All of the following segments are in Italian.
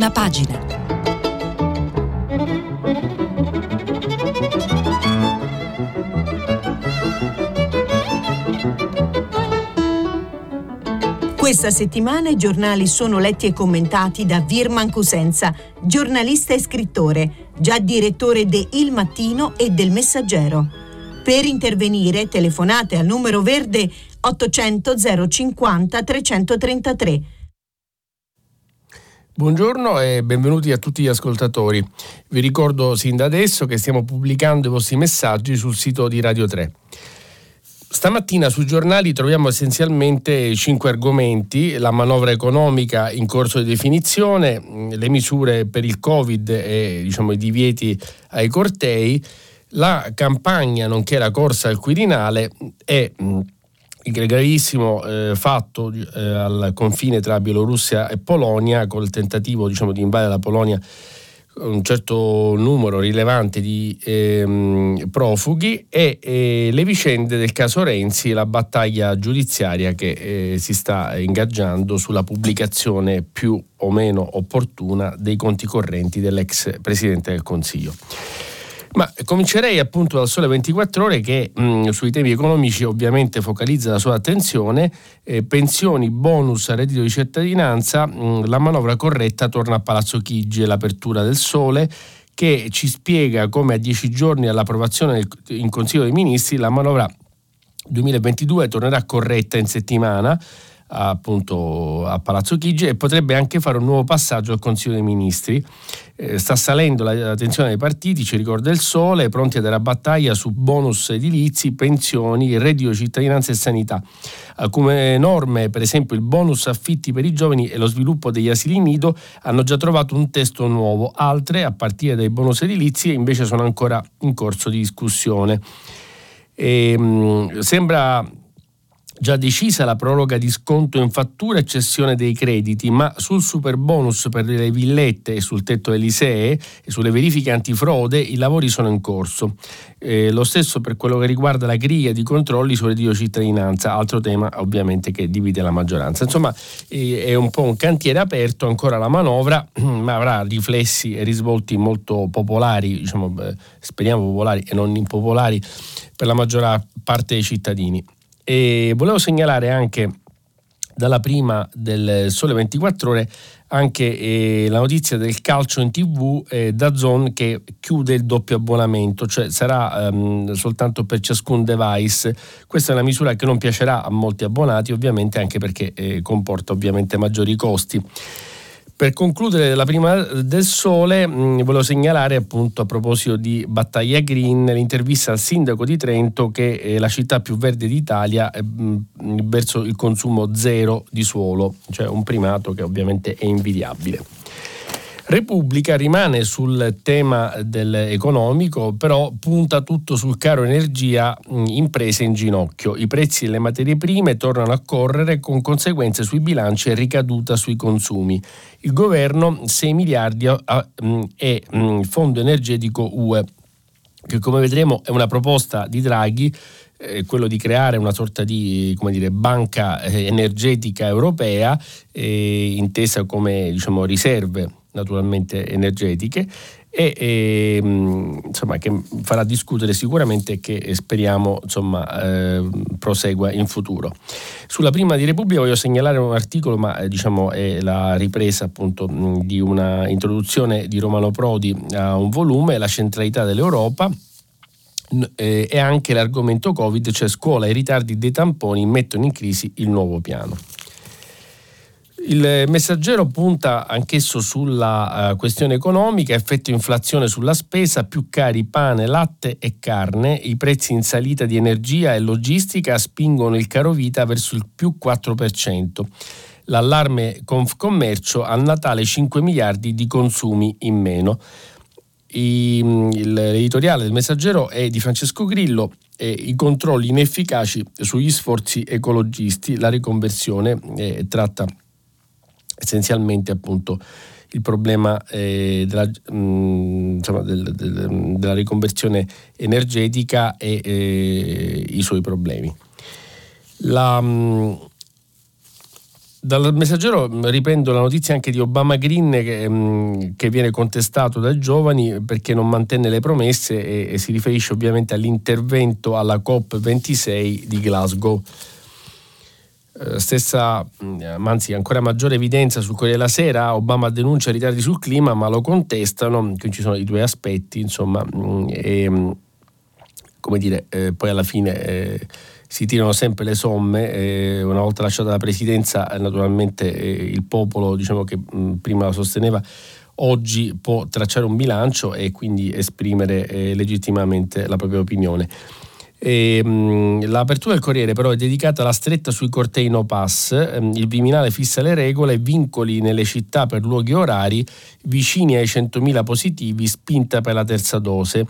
prima pagina. Questa settimana i giornali sono letti e commentati da Virman Cosenza, giornalista e scrittore, già direttore de Il Mattino e del Messaggero. Per intervenire telefonate al numero verde 800 050 333. Buongiorno e benvenuti a tutti gli ascoltatori. Vi ricordo sin da adesso che stiamo pubblicando i vostri messaggi sul sito di Radio 3. Stamattina sui giornali troviamo essenzialmente cinque argomenti, la manovra economica in corso di definizione, le misure per il Covid e diciamo, i divieti ai cortei, la campagna nonché la corsa al Quirinale e il gravissimo eh, fatto eh, al confine tra Bielorussia e Polonia col tentativo diciamo, di invadere la Polonia un certo numero rilevante di ehm, profughi e, e, le vicende del caso Renzi, la battaglia giudiziaria che eh, si sta ingaggiando sulla pubblicazione più o meno opportuna dei conti correnti dell'ex Presidente del Consiglio. Ma comincerei appunto dal Sole 24 Ore che mh, sui temi economici ovviamente focalizza la sua attenzione. Eh, pensioni, bonus, reddito di cittadinanza, mh, la manovra corretta torna a Palazzo Chigi, l'apertura del Sole che ci spiega come a dieci giorni dall'approvazione in Consiglio dei Ministri la manovra 2022 tornerà corretta in settimana appunto a Palazzo Chigi e potrebbe anche fare un nuovo passaggio al Consiglio dei Ministri. Eh, sta salendo la, tensione dei partiti, ci ricorda il Sole, pronti a dare a battaglia su bonus edilizi, pensioni, reddito cittadinanza e sanità. Alcune norme, per esempio il bonus affitti per i giovani e lo sviluppo degli asili nido, hanno già trovato un testo nuovo, altre, a partire dai bonus edilizi, invece sono ancora in corso di discussione. E, ehm, mh, sembra già decisa la proroga di sconto in fattura e cessione dei crediti, ma sul super bonus per le villette e sul tetto Elisee e sulle verifiche antifrode i lavori sono in corso. Eh, lo stesso per quello che riguarda la griglia di controlli sul reddito cittadinanza, altro tema ovviamente che divide la maggioranza. Insomma, eh, è un po' un cantiere aperto ancora la manovra, ma avrà riflessi e risvolti molto popolari, diciamo, speriamo popolari e non impopolari per la maggior parte dei cittadini. E volevo segnalare anche dalla prima del Sole 24 Ore anche eh, la notizia del calcio in tv eh, da Zone che chiude il doppio abbonamento, cioè sarà ehm, soltanto per ciascun device. Questa è una misura che non piacerà a molti abbonati, ovviamente anche perché eh, comporta ovviamente maggiori costi. Per concludere la prima del sole, mh, mm, volevo segnalare appunto a proposito di Battaglia Green l'intervista al sindaco di Trento che è la città più verde d'Italia mh, mm, verso il consumo zero di suolo, cioè un primato che ovviamente è invidiabile. Repubblica rimane sul tema economico, però punta tutto sul caro energia imprese in ginocchio. I prezzi delle materie prime tornano a correre con conseguenze sui bilanci e ricaduta sui consumi. Il governo 6 miliardi e il fondo energetico UE, che come vedremo è una proposta di Draghi eh, quello di creare una sorta di dire, banca eh, energetica europea eh, intesa come diciamo, riserve naturalmente energetiche e, e insomma, che farà discutere sicuramente e che speriamo insomma, eh, prosegua in futuro. Sulla prima di Repubblica voglio segnalare un articolo, ma eh, diciamo, è la ripresa appunto di una introduzione di Romano Prodi a un volume, La centralità dell'Europa eh, e anche l'argomento Covid, cioè scuola e ritardi dei tamponi mettono in crisi il nuovo piano. Il messaggero punta anch'esso sulla uh, questione economica, effetto inflazione sulla spesa, più cari pane, latte e carne, i prezzi in salita di energia e logistica spingono il caro vita verso il più 4%. L'allarme Confcommercio a Natale 5 miliardi di consumi in meno. I, l'editoriale del messaggero è di Francesco Grillo i controlli inefficaci sugli sforzi ecologisti, la riconversione eh, tratta essenzialmente appunto il problema eh, della, mh, mm, insomma, del, del, della, riconversione energetica e eh, i suoi problemi. La, mh, mm, Dal messaggero riprendo la notizia anche di Obama Green che, mm, che viene contestato dai giovani perché non mantenne le promesse e, e si riferisce ovviamente all'intervento alla COP26 di Glasgow. Eh, stessa, mm, anzi ancora maggiore evidenza sul Corriere della Sera, Obama denuncia ritardi sul clima ma lo contestano, qui ci sono i due aspetti, insomma, mm, e, come dire, eh, poi alla fine... Eh, si tirano sempre le somme, eh, una volta lasciata la presidenza naturalmente eh, il popolo diciamo che mh, prima la sosteneva oggi può tracciare un bilancio e quindi esprimere eh, legittimamente la propria opinione. E, mh, l'apertura del Corriere però è dedicata alla stretta sui cortei no pass, ehm, il Viminale fissa le regole, vincoli nelle città per luoghi orari, vicini ai 100.000 positivi, spinta per la terza dose.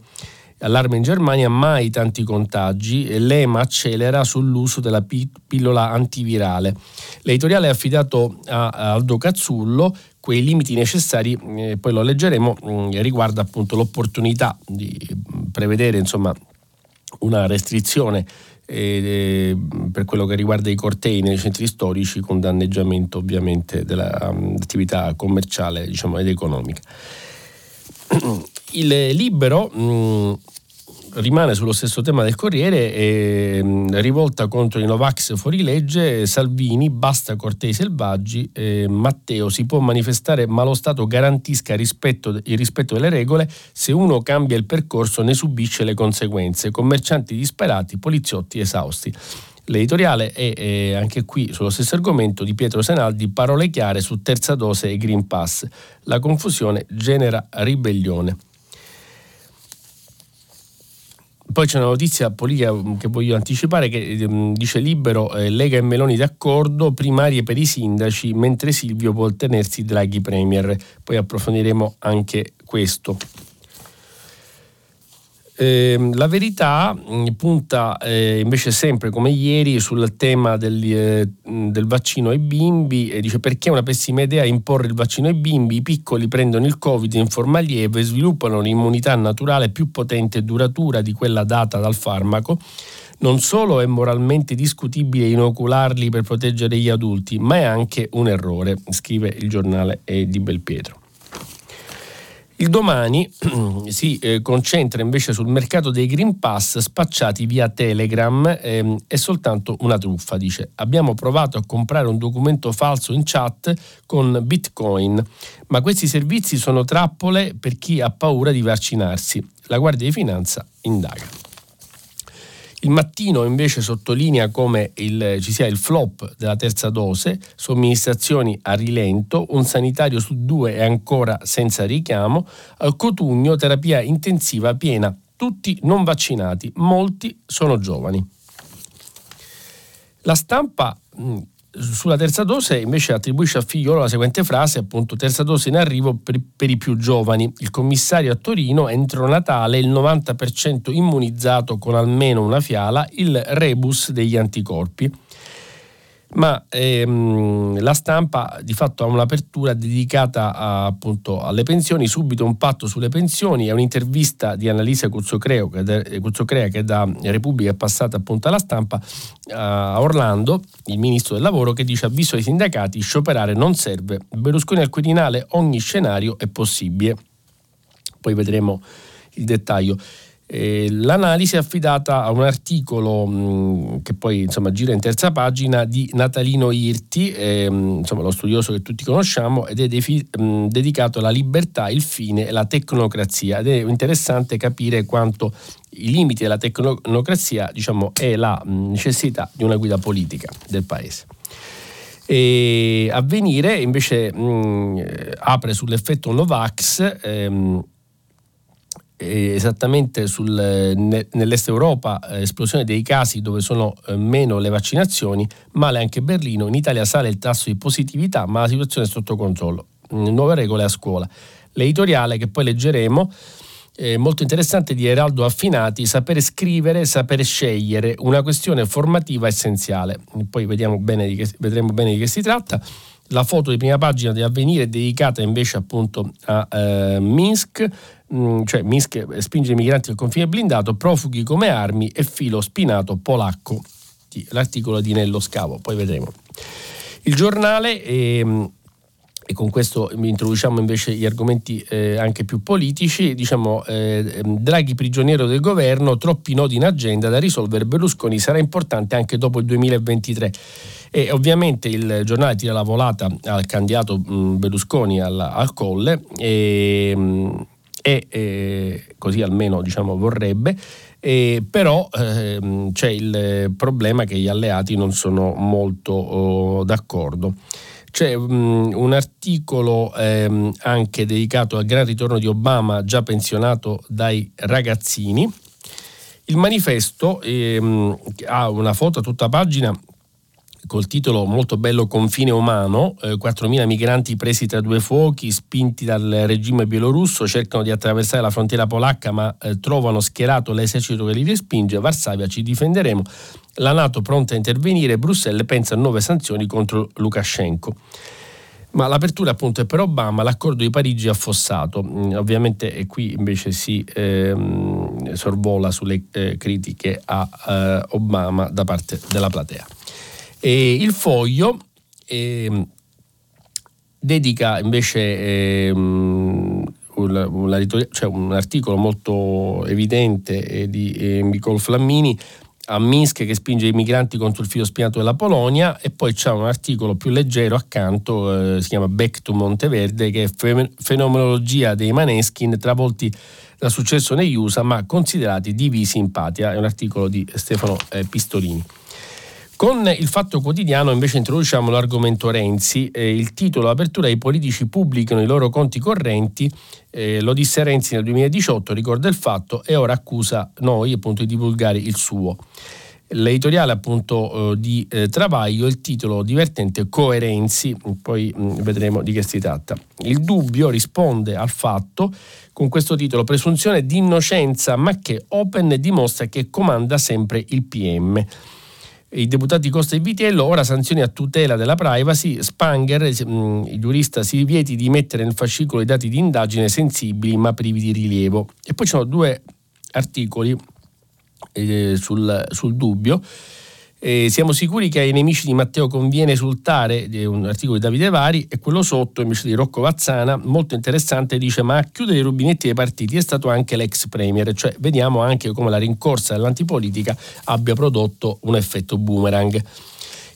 Allarme in Germania, mai tanti contagi, l'EMA accelera sull'uso della pillola antivirale. L'editoriale è affidato a Aldo Cazzullo, quei limiti necessari, eh, poi lo leggeremo, eh, riguarda appunto l'opportunità di prevedere insomma, una restrizione eh, per quello che riguarda i cortei nei centri storici con danneggiamento ovviamente dell'attività um, commerciale diciamo, ed economica. Il libero mh, rimane sullo stesso tema del Corriere, e, rivolta contro i Novax fuori legge, Salvini, basta cortei selvaggi, eh, Matteo si può manifestare ma lo Stato garantisca rispetto, il rispetto delle regole, se uno cambia il percorso ne subisce le conseguenze, commercianti disperati, poliziotti esausti. L'editoriale è, è, anche qui sullo stesso argomento di Pietro Senaldi, parole chiare su terza dose e Green Pass. La confusione genera ribellione. Poi c'è una notizia politica mm, che voglio anticipare che mm, dice libero eh, Lega e Meloni d'accordo, primarie per i sindaci, mentre Silvio può tenersi Draghi Premier. Poi approfondiremo anche questo. Eh, la verità mm, punta eh, invece sempre come ieri sul tema del, eh, del, vaccino ai bimbi e dice perché è una pessima idea imporre il vaccino ai bimbi, i piccoli prendono il covid in forma lieve e sviluppano un'immunità naturale più potente e duratura di quella data dal farmaco. Non solo è moralmente discutibile inocularli per proteggere gli adulti, ma è anche un errore, scrive il giornale di Belpietro. Il domani si eh, concentra invece sul mercato dei Green Pass spacciati via Telegram, ehm, è soltanto una truffa, dice. Abbiamo provato a comprare un documento falso in chat con Bitcoin, ma questi servizi sono trappole per chi ha paura di vaccinarsi. La Guardia di Finanza indaga. Il mattino invece sottolinea come il, ci sia il flop della terza dose, somministrazioni a rilento, un sanitario su due è ancora senza richiamo, al Cotugno terapia intensiva piena, tutti non vaccinati, molti sono giovani. La stampa sulla terza dose invece attribuisce a Figliolo la seguente frase, appunto terza dose in arrivo per, per, i più giovani. Il commissario a Torino entro Natale il 90% immunizzato con almeno una fiala, il rebus degli anticorpi ma ehm, la stampa di fatto ha un'apertura dedicata a, appunto alle pensioni, subito un patto sulle pensioni, è un'intervista di Annalisa Cuzzocrea che da Repubblica è passata appunto alla stampa a Orlando, il ministro del lavoro, che dice avviso ai sindacati scioperare non serve, Berlusconi al Quirinale ogni scenario è possibile. Poi vedremo il dettaglio. L'analisi è affidata a un articolo mh, mm, che poi insomma, gira in terza pagina di Natalino Irti, eh, insomma, lo studioso che tutti conosciamo, ed è defi- mh, mm, dedicato alla libertà, il fine e la tecnocrazia. Ed è interessante capire quanto i limiti della tecnocrazia diciamo, è la mh, mm, necessità di una guida politica del paese. E avvenire invece apre sull'effetto Novax. Ehm, esattamente sul, nell'est Europa eh, esplosione dei casi dove sono eh, meno le vaccinazioni, male anche Berlino, in Italia sale il tasso di positività ma la situazione è sotto controllo, mm, nuove regole a scuola. L'editoriale che poi leggeremo è molto interessante di Eraldo Affinati, sapere scrivere, sapere scegliere, una questione formativa essenziale. Poi bene che, vedremo bene di che si tratta. La foto di prima pagina di Avvenire è dedicata invece appunto a eh, Minsk, mm, cioè Minsk spinge i migranti al confine blindato, profughi come armi e filo spinato polacco. L'articolo di Nello Scavo, poi vedremo. Il giornale... Ehm, e con questo introduciamo invece gli argomenti eh, anche più politici, diciamo eh, Draghi prigioniero del governo, troppi nodi in agenda da risolvere, Berlusconi sarà importante anche dopo il 2023. E ovviamente il giornale tira la volata al candidato mh, Berlusconi al, al Colle e, mh, e, e, così almeno diciamo, vorrebbe. Eh, però ehm, c'è il problema che gli alleati non sono molto oh, d'accordo. C'è um, un articolo um, anche dedicato al gran ritorno di Obama, già pensionato dai ragazzini. Il manifesto um, ha una foto a tutta pagina col titolo molto bello Confine umano, eh, 4.000 migranti presi tra due fuochi, spinti dal regime bielorusso, cercano di attraversare la frontiera polacca ma eh, trovano schierato l'esercito che li respinge, Varsavia ci difenderemo, la Nato pronta a intervenire, Bruxelles pensa a nuove sanzioni contro Lukashenko. Ma l'apertura appunto è per Obama, l'accordo di Parigi è affossato. Mm, ovviamente qui invece si ehm, sorvola sulle eh, critiche a eh, Obama da parte della platea. E il foglio eh, dedica invece eh, un, cioè un, articolo molto evidente di eh, Nicole Flammini a Minsk che spinge i migranti contro il filo spinato della Polonia e poi c'è un articolo più leggero accanto, eh, si chiama Back to Monteverde, che è fenomenologia dei maneskin travolti da successo negli USA ma considerati divisi in patria, è un articolo di Stefano eh, Pistolini. Con il Fatto Quotidiano invece introduciamo l'argomento Renzi, eh, il titolo Apertura i politici pubblicano i loro conti correnti, eh, lo disse Renzi nel 2018, ricorda il fatto e ora accusa noi appunto di divulgare il suo. L'editoriale appunto eh, di eh, Travaglio, il titolo divertente Coerenzi, poi mh, mm, vedremo di che si tratta. Il dubbio risponde al fatto con questo titolo Presunzione di innocenza ma che Open dimostra che comanda sempre il PM i deputati Costa e Vitiello, ora sanzioni a tutela della privacy, Spanger, mm, il giurista si vieti di mettere nel fascicolo i dati di indagine sensibili ma privi di rilievo. E poi ci sono due articoli eh, sul, sul dubbio eh, siamo sicuri che ai nemici di Matteo conviene esultare, è un articolo di Davide Vari, e quello sotto invece di Rocco Vazzana, molto interessante, dice ma a chiudere i rubinetti dei partiti è stato anche l'ex premier, cioè vediamo anche come la rincorsa dell'antipolitica abbia prodotto un effetto boomerang.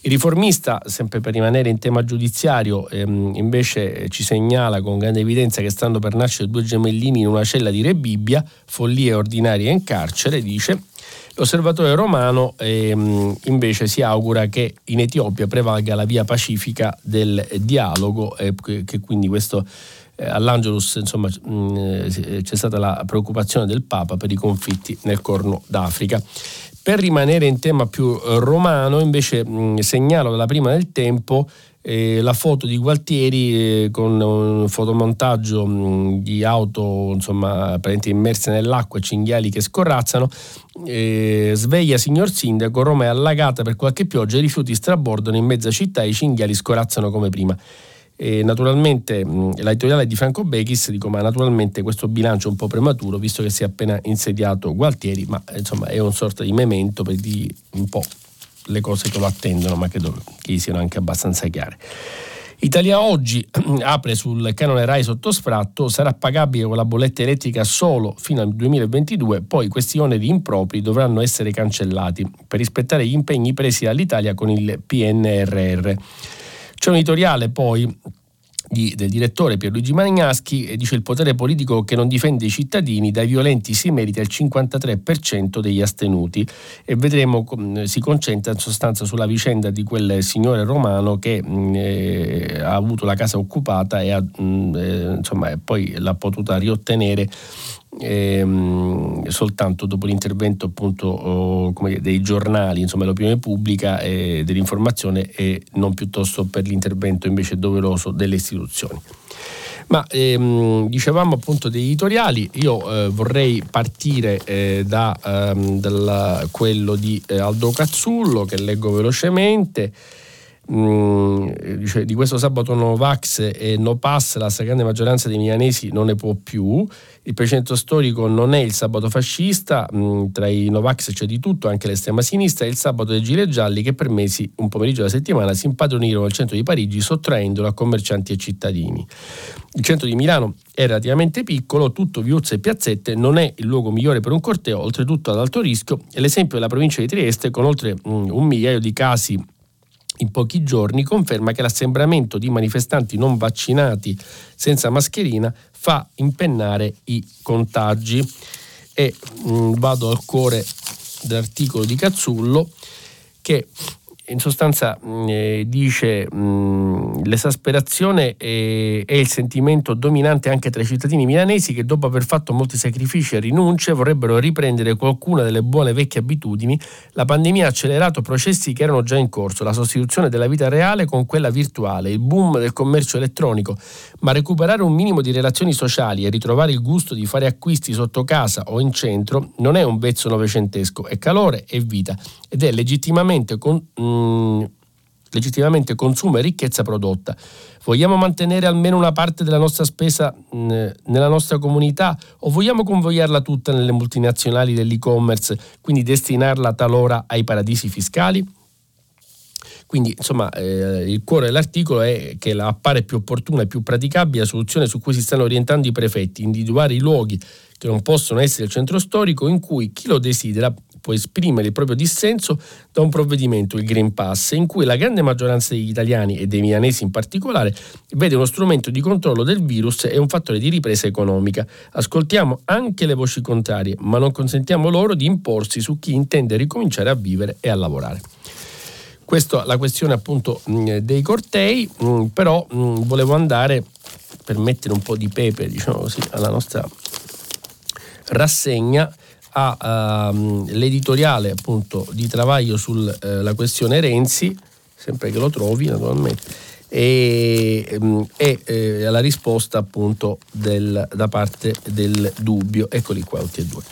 Il riformista, sempre per rimanere in tema giudiziario, ehm, invece ci segnala con grande evidenza che stanno per nascere due gemellini in una cella di Re Bibbia, follie ordinarie in carcere, dice, L'osservatore romano ehm, invece si augura che in Etiopia prevalga la via pacifica del dialogo e eh, che quindi questo eh, all'Angelus insomma, mh, mm, eh, c'è stata la preoccupazione del Papa per i conflitti nel Corno d'Africa. Per rimanere in tema più romano, invece, mh, mm, segnalo dalla prima del tempo eh, la foto di Gualtieri eh, con un fotomontaggio mh, di auto insomma, immerse nell'acqua e cinghiali che scorrazzano. Eh, sveglia signor Sindaco, Roma è allagata per qualche pioggia, i rifiuti strabordano in mezza città e i cinghiali scorazzano come prima. E naturalmente l'editoriale di Franco Bechis dico ma naturalmente questo bilancio è un po' prematuro visto che si è appena insediato Gualtieri ma insomma è un sorta di memento per di un po' le cose che lo attendono, ma credo che siano anche abbastanza chiare. Italia Oggi apre sul canone RAI sotto sfratto, sarà pagabile con la bolletta elettrica solo fino al 2022, poi questi oneri impropri dovranno essere cancellati per rispettare gli impegni presi dall'Italia con il PNRR. C'è un editoriale poi del direttore Pierluigi Magnaschi dice il potere politico che non difende i cittadini dai violenti si merita il 53% degli astenuti. E vedremo si concentra in sostanza sulla vicenda di quel signore romano che mh, eh, ha avuto la casa occupata e ha, mh, eh, insomma, poi l'ha potuta riottenere ehm, soltanto dopo l'intervento appunto oh, dire, dei giornali, insomma dell'opinione pubblica e dell'informazione e non piuttosto per l'intervento invece doveroso delle istituzioni. Ma ehm, dicevamo appunto degli editoriali, io eh, vorrei partire eh, da ehm, dalla, quello di eh, Aldo Cazzullo che leggo velocemente. mm, di questo sabato Novax e No Pass la stragrande maggioranza dei milanesi non ne può più. Il precedente storico non è il sabato fascista, mh, mm, tra i Novax c'è di tutto, anche l'estrema sinistra, è il sabato dei gilet gialli che per mesi, un pomeriggio della settimana, si impadronirono al centro di Parigi sottraendolo a commercianti e cittadini. Il centro di Milano è relativamente piccolo, tutto viuzze e piazzette, non è il luogo migliore per un corteo, oltretutto ad alto rischio, e l'esempio della provincia di Trieste con oltre mh, mm, un migliaio di casi in pochi giorni conferma che l'assembramento di manifestanti non vaccinati senza mascherina fa impennare i contagi. E mh, mm, vado al cuore dell'articolo di Cazzullo che in sostanza mm, eh, dice mh, mm, l'esasperazione è, è, il sentimento dominante anche tra i cittadini milanesi che dopo aver fatto molti sacrifici e rinunce vorrebbero riprendere qualcuna delle buone vecchie abitudini. La pandemia ha accelerato processi che erano già in corso, la sostituzione della vita reale con quella virtuale, il boom del commercio elettronico, ma recuperare un minimo di relazioni sociali e ritrovare il gusto di fare acquisti sotto casa o in centro non è un vezzo novecentesco, è calore e vita ed è legittimamente con, mh, mm, legittimamente consumo e ricchezza prodotta. Vogliamo mantenere almeno una parte della nostra spesa mh, mm, nella nostra comunità o vogliamo convogliarla tutta nelle multinazionali dell'e-commerce, quindi destinarla talora ai paradisi fiscali? Quindi, insomma, eh, il cuore dell'articolo è che appare più opportuna e più praticabile la soluzione su cui si stanno orientando i prefetti, individuare i luoghi che non possono essere il centro storico in cui chi lo desidera può esprimere il proprio dissenso da un provvedimento, il Green Pass, in cui la grande maggioranza degli italiani e dei milanesi in particolare vede uno strumento di controllo del virus e un fattore di ripresa economica. Ascoltiamo anche le voci contrarie, ma non consentiamo loro di imporsi su chi intende ricominciare a vivere e a lavorare. Questa è la questione appunto dei cortei, però volevo andare per mettere un po' di pepe diciamo così, alla nostra rassegna ha um, l'editoriale appunto di Travaglio sulla uh, questione Renzi, sempre che lo trovi naturalmente, e, um, e eh, la risposta appunto del, da parte del dubbio. Eccoli qua tutti e due.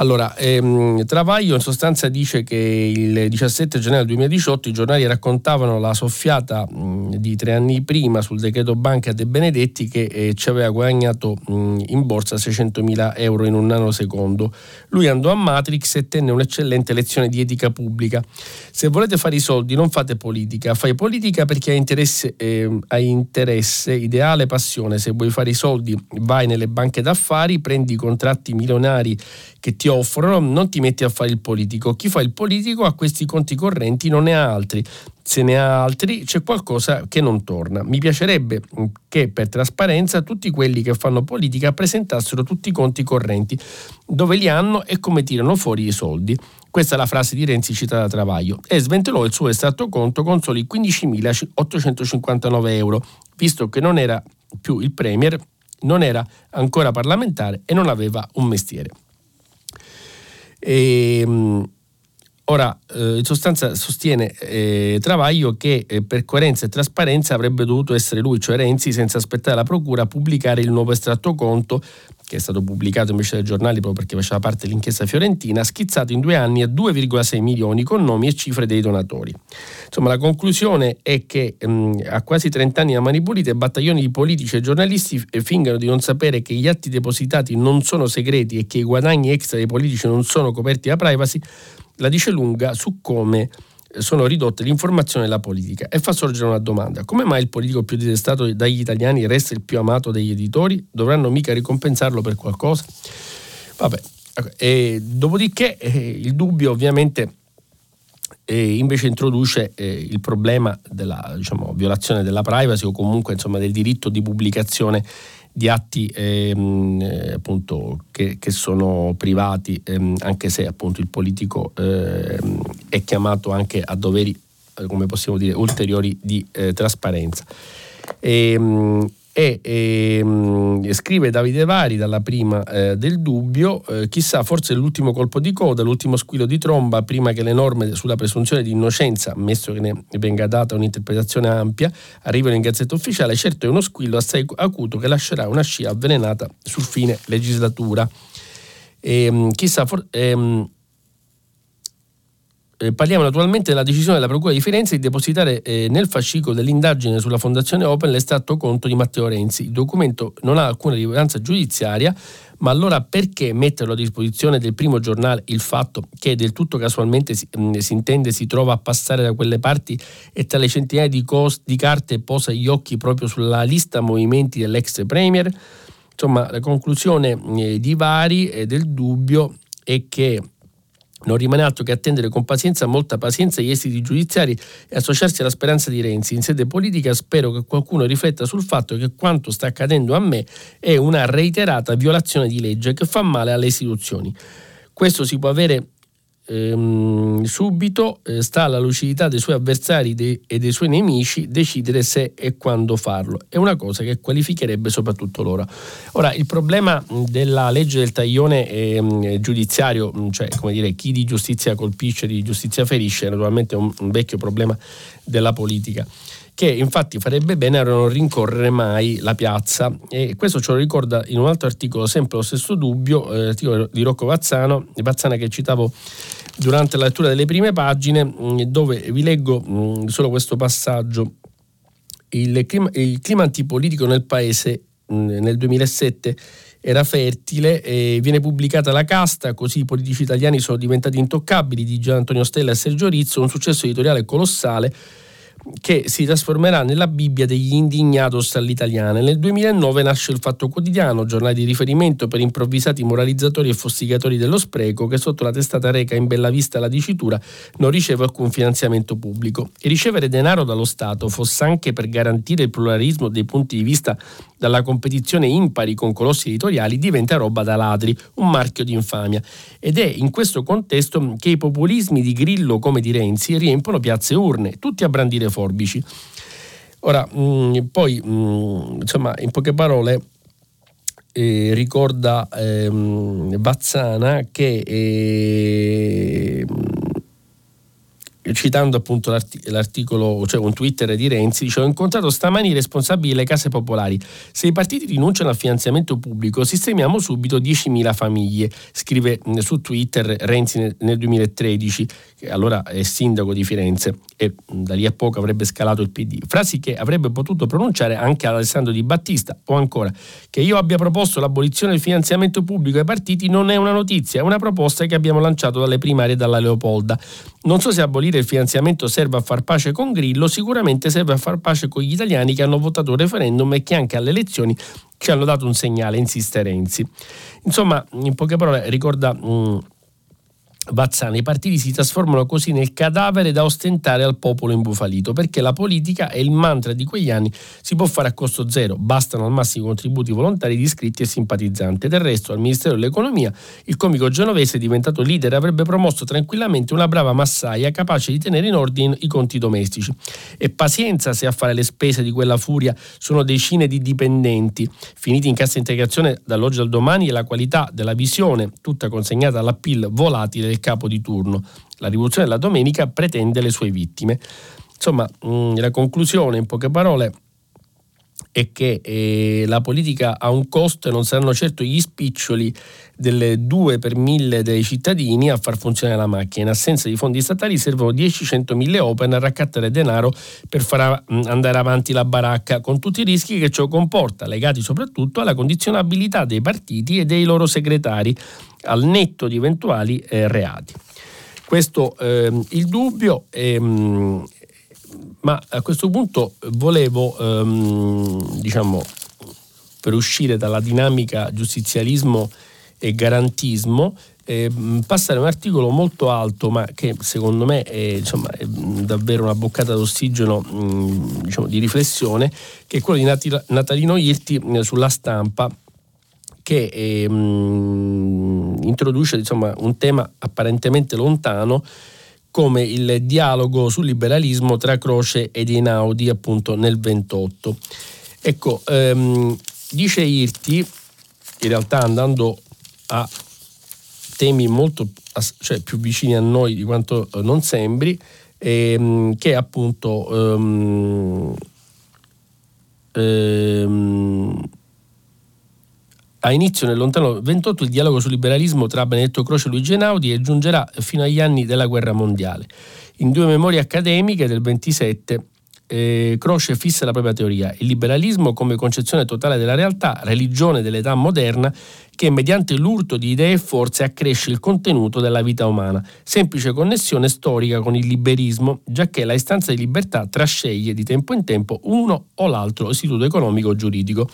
Allora, ehm, Travaglio in sostanza dice che il 17 gennaio 2018 i giornali raccontavano la soffiata mh, di tre anni prima sul decreto banca De Benedetti che eh, ci aveva guadagnato mh, in borsa 600.000 euro in un nanosecondo. Lui andò a Matrix e tenne un'eccellente lezione di etica pubblica. Se volete fare i soldi non fate politica, fai politica perché hai interesse, eh, hai interesse ideale, passione. Se vuoi fare i soldi vai nelle banche d'affari, prendi i contratti milionari che ti offrono, non ti metti a fare il politico. Chi fa il politico ha questi conti correnti, non ne ha altri. Se ne ha altri c'è qualcosa che non torna. Mi piacerebbe che per trasparenza tutti quelli che fanno politica presentassero tutti i conti correnti, dove li hanno e come tirano fuori i soldi. Questa è la frase di Renzi citata da Travaglio e sventolò il suo estratto conto con soli 15.859 euro, visto che non era più il Premier, non era ancora parlamentare e non aveva un mestiere. E, ehm, Ora, eh, in sostanza sostiene eh, Travaglio che eh, per coerenza e trasparenza avrebbe dovuto essere lui, cioè Renzi, senza aspettare la procura, a pubblicare il nuovo estratto conto, che è stato pubblicato invece dai giornali proprio perché faceva parte dell'inchiesta fiorentina, schizzato in due anni a 2,6 milioni con nomi e cifre dei donatori. Insomma, la conclusione è che mh, a quasi 30 anni a mani pulite, battaglioni di politici e giornalisti eh, fingano di non sapere che gli atti depositati non sono segreti e che i guadagni extra dei politici non sono coperti da privacy, la dice lunga su come sono ridotte l'informazione e la politica e fa sorgere una domanda. Come mai il politico più detestato dagli italiani resta il più amato degli editori? Dovranno mica ricompensarlo per qualcosa? Vabbè, e dopodiché eh, il dubbio ovviamente eh, invece introduce eh, il problema della diciamo, violazione della privacy o comunque insomma, del diritto di pubblicazione di atti ehm, eh, appunto, che, che, sono privati, ehm, anche se appunto il politico ehm, è chiamato anche a doveri, eh, come possiamo dire, ulteriori di eh, trasparenza. E, ehm, e, e mh, scrive Davide Vari dalla prima eh, del dubbio, eh, chissà forse l'ultimo colpo di coda, l'ultimo squillo di tromba prima che le norme sulla presunzione di innocenza, ammesso che ne venga data un'interpretazione ampia, arrivino in gazzetta ufficiale, certo è uno squillo assai acuto che lascerà una scia avvelenata sul fine legislatura. E, mh, chissà for- ehm, eh, parliamo naturalmente della decisione della Procura di Firenze di depositare eh, nel fascicolo dell'indagine sulla Fondazione Open l'estratto conto di Matteo Renzi. Il documento non ha alcuna rilevanza giudiziaria, ma allora perché metterlo a disposizione del primo giornale il fatto che del tutto casualmente si, mh, mm, si intende si trova a passare da quelle parti e tra le centinaia di, cos- di carte posa gli occhi proprio sulla lista movimenti dell'ex Premier? Insomma, la conclusione eh, di vari e del dubbio è che non rimane altro che attendere con pazienza, molta pazienza, gli esiti giudiziari e associarsi alla speranza di Renzi. In sede politica spero che qualcuno rifletta sul fatto che quanto sta accadendo a me è una reiterata violazione di legge che fa male alle istituzioni. Questo si può avere ehm, subito eh, sta alla lucidità dei suoi avversari de- e dei suoi nemici decidere se e quando farlo. È una cosa che qualificherebbe soprattutto loro. Ora, il problema della legge del taglione eh, giudiziario, cioè come dire, chi di giustizia colpisce, di giustizia ferisce, è naturalmente un, un vecchio problema della politica che infatti farebbe bene a non rincorrere mai la piazza e questo ce lo ricorda in un altro articolo, sempre lo stesso dubbio, eh, l'articolo di Rocco Vazzano, Vazzana che citavo durante la lettura delle prime pagine, mm, dove vi leggo mm, solo questo passaggio. Il clima, il clima antipolitico nel paese mm, nel 2007 era fertile, viene pubblicata La Casta, così i politici italiani sono diventati intoccabili di Gian Antonio Stella e Sergio Rizzo, un successo editoriale colossale che si trasformerà nella Bibbia degli indignados all'italiana. Nel 2009 nasce il Fatto Quotidiano, giornale di riferimento per improvvisati moralizzatori e fustigatori dello spreco, che sotto la testata reca in bella vista la dicitura non riceve alcun finanziamento pubblico. E ricevere denaro dallo Stato, fosse anche per garantire il pluralismo dei punti di vista dalla competizione impari con colossi editoriali, diventa roba da ladri, un marchio di infamia. Ed è in questo contesto che i populismi di Grillo come di Renzi riempiono piazze urne, tutti a brandire forbici. Ora, mh, mm, poi, mh, mm, insomma, in poche parole, eh, ricorda ehm, Bazzana che eh, citando appunto l'artic- l'articolo, cioè un Twitter di Renzi, dice ho incontrato stamani i responsabili delle case popolari. Se i partiti rinunciano al finanziamento pubblico, sistemiamo subito 10.000 famiglie, scrive su Twitter Renzi nel, nel 2013, che allora è sindaco di Firenze e da lì a poco avrebbe scalato il PD. Frasi che avrebbe potuto pronunciare anche Alessandro Di Battista o ancora che io abbia proposto l'abolizione del finanziamento pubblico ai partiti non è una notizia, è una proposta che abbiamo lanciato dalle primarie dalla Leopolda. Non so se abolire il finanziamento serve a far pace con Grillo, sicuramente serve a far pace con gli italiani che hanno votato il referendum e che anche alle elezioni ci hanno dato un segnale, insiste Renzi. Insomma, in poche parole, ricorda... Mh, Bazzana, i partiti si trasformano così nel cadavere da ostentare al popolo imbufalito, perché la politica è il mantra di quegli anni, si può fare a costo zero, bastano al massimo contributi volontari di iscritti e simpatizzanti. Del resto, al Ministero dell'Economia, il comico genovese diventato leader avrebbe promosso tranquillamente una brava massaia capace di tenere in ordine i conti domestici. E pazienza se a fare le spese di quella furia sono decine di dipendenti, finiti in cassa integrazione dall'oggi al domani e la qualità della visione, tutta consegnata alla PIL volatile del capo di turno. La rivoluzione della domenica pretende le sue vittime. Insomma, mm, la conclusione, in poche parole, è che eh, la politica ha un costo e non saranno certo gli spiccioli delle 2 per 1000 dei cittadini a far funzionare la macchina. In assenza di fondi statali servono 10-100 mille open a raccattare denaro per far mm, andare avanti la baracca, con tutti i rischi che ciò comporta, legati soprattutto alla condizionabilità dei partiti e dei loro segretari, al netto di eventuali eh, reati. Questo eh, il dubbio. Ehm, ma a questo punto volevo, ehm, diciamo, per uscire dalla dinamica giustizialismo e garantismo, eh, passare un articolo molto alto, ma che secondo me è, insomma, è davvero una boccata d'ossigeno mh, diciamo, di riflessione, che è quello di Natalino Irti sulla stampa che eh, mh, introduce insomma, un tema apparentemente lontano come il dialogo sul liberalismo tra Croce ed Einaudi appunto nel 28. Ecco, ehm, dice Irti, in realtà andando a temi molto cioè, più vicini a noi di quanto eh, non sembri, ehm, che appunto ehm, ehm, Ha inizio nel lontano 28 il dialogo sul liberalismo tra Benedetto Croce e Luigi Einaudi e giungerà fino agli anni della guerra mondiale. In due memorie accademiche del 27 eh, Croce fissa la propria teoria, il liberalismo come concezione totale della realtà, religione dell'età moderna, che mediante l'urto di idee e forze accresce il contenuto della vita umana, semplice connessione storica con il liberismo, giacché la istanza di libertà trasceglie di tempo in tempo uno o l'altro istituto economico o giuridico.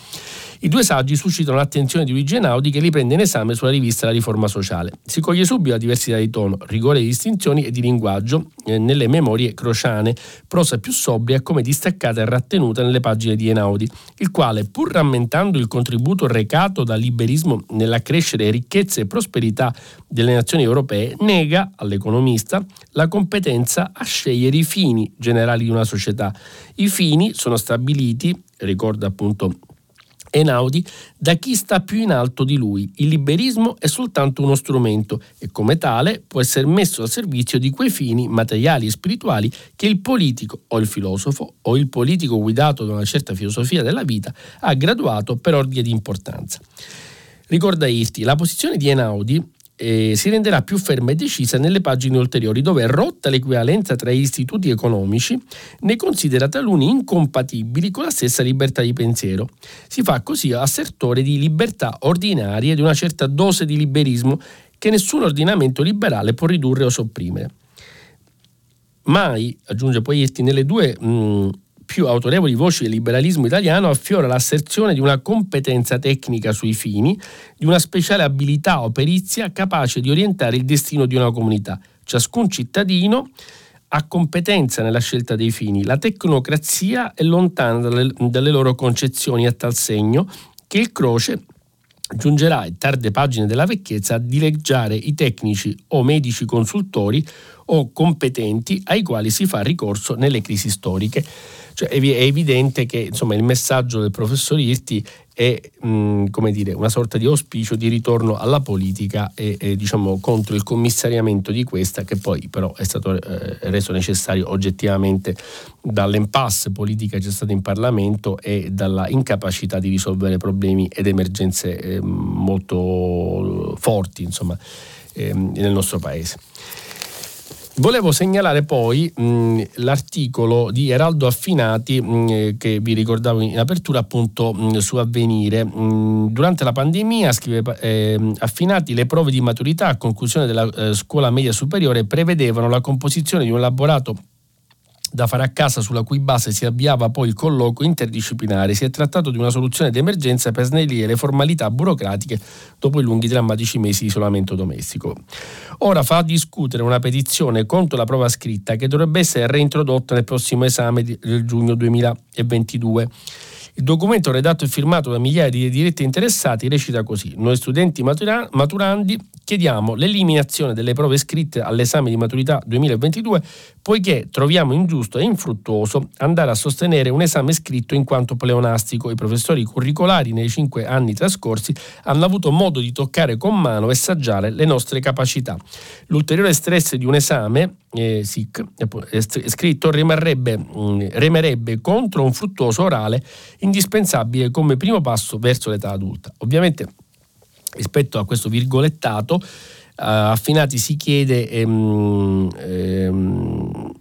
I due saggi suscitano l'attenzione di Luigi Einaudi che li prende in esame sulla rivista La riforma sociale. Si coglie subito la diversità di tono, rigore di distinzioni e di linguaggio eh, nelle memorie crociane, prosa più sobria come distaccata e rattenuta nelle pagine di Einaudi, il quale, pur rammentando il contributo recato dal liberismo nell'accrescere ricchezza e prosperità delle nazioni europee, nega all'economista la competenza a scegliere i fini generali di una società. I fini sono stabiliti, ricorda appunto Einaudi da chi sta più in alto di lui. Il liberismo è soltanto uno strumento e come tale può essere messo al servizio di quei fini materiali e spirituali che il politico o il filosofo o il politico guidato da una certa filosofia della vita ha graduato per ordine di importanza. Ricorda Irti, la posizione di Einaudi eh, si renderà più ferma e decisa nelle pagine ulteriori, dove, rotta l'equivalenza tra istituti economici, ne considera taluni incompatibili con la stessa libertà di pensiero. Si fa così assertore di libertà ordinarie e di una certa dose di liberismo che nessun ordinamento liberale può ridurre o sopprimere. Mai, aggiunge Poietti, nelle due mh, più autorevoli voci del liberalismo italiano affiora l'asserzione di una competenza tecnica sui fini, di una speciale abilità o perizia capace di orientare il destino di una comunità. Ciascun cittadino ha competenza nella scelta dei fini. La tecnocrazia è lontana dalle, loro concezioni a tal segno che il Croce giungerà in tarde pagine della vecchiezza a dileggiare i tecnici o medici consultori o competenti ai quali si fa ricorso nelle crisi storiche. Cioè è, evidente che insomma, il messaggio del professor Irti è mh, come dire, una sorta di auspicio di ritorno alla politica e, e diciamo, contro il commissariamento di questa che poi però è stato eh, reso necessario oggettivamente dall'impasse politica che c'è stata in Parlamento e dalla incapacità di risolvere problemi ed emergenze eh, molto forti insomma, eh, nel nostro paese. Volevo segnalare poi mh, l'articolo di Eraldo Affinati mh, che vi ricordavo in apertura appunto mh, su Avvenire. durante la pandemia, scrive eh, Affinati, le prove di maturità a conclusione della eh, scuola media superiore prevedevano la composizione di un elaborato da fare a casa sulla cui base si avviava poi il colloquio interdisciplinare. Si è trattato di una soluzione d'emergenza per snellire le formalità burocratiche dopo i lunghi drammatici mesi di isolamento domestico. Ora fa discutere una petizione contro la prova scritta che dovrebbe essere reintrodotta nel prossimo esame del giugno 2022. Il documento redatto e firmato da migliaia di diretti interessati recita così: Noi studenti matura- maturandi chiediamo l'eliminazione delle prove scritte all'esame di maturità 2022 poiché troviamo ingiusto e infruttuoso andare a sostenere un esame scritto in quanto pleonastico. I professori curricolari nei cinque anni trascorsi hanno avuto modo di toccare con mano e saggiare le nostre capacità. L'ulteriore stress di un esame eh, SIC, eh, scritto rimarrebbe, mh, mm, remerebbe contro un fruttuoso orale indispensabile come primo passo verso l'età adulta. Ovviamente rispetto a questo virgolettato, Uh, Affinati si chiede ehm, ehm,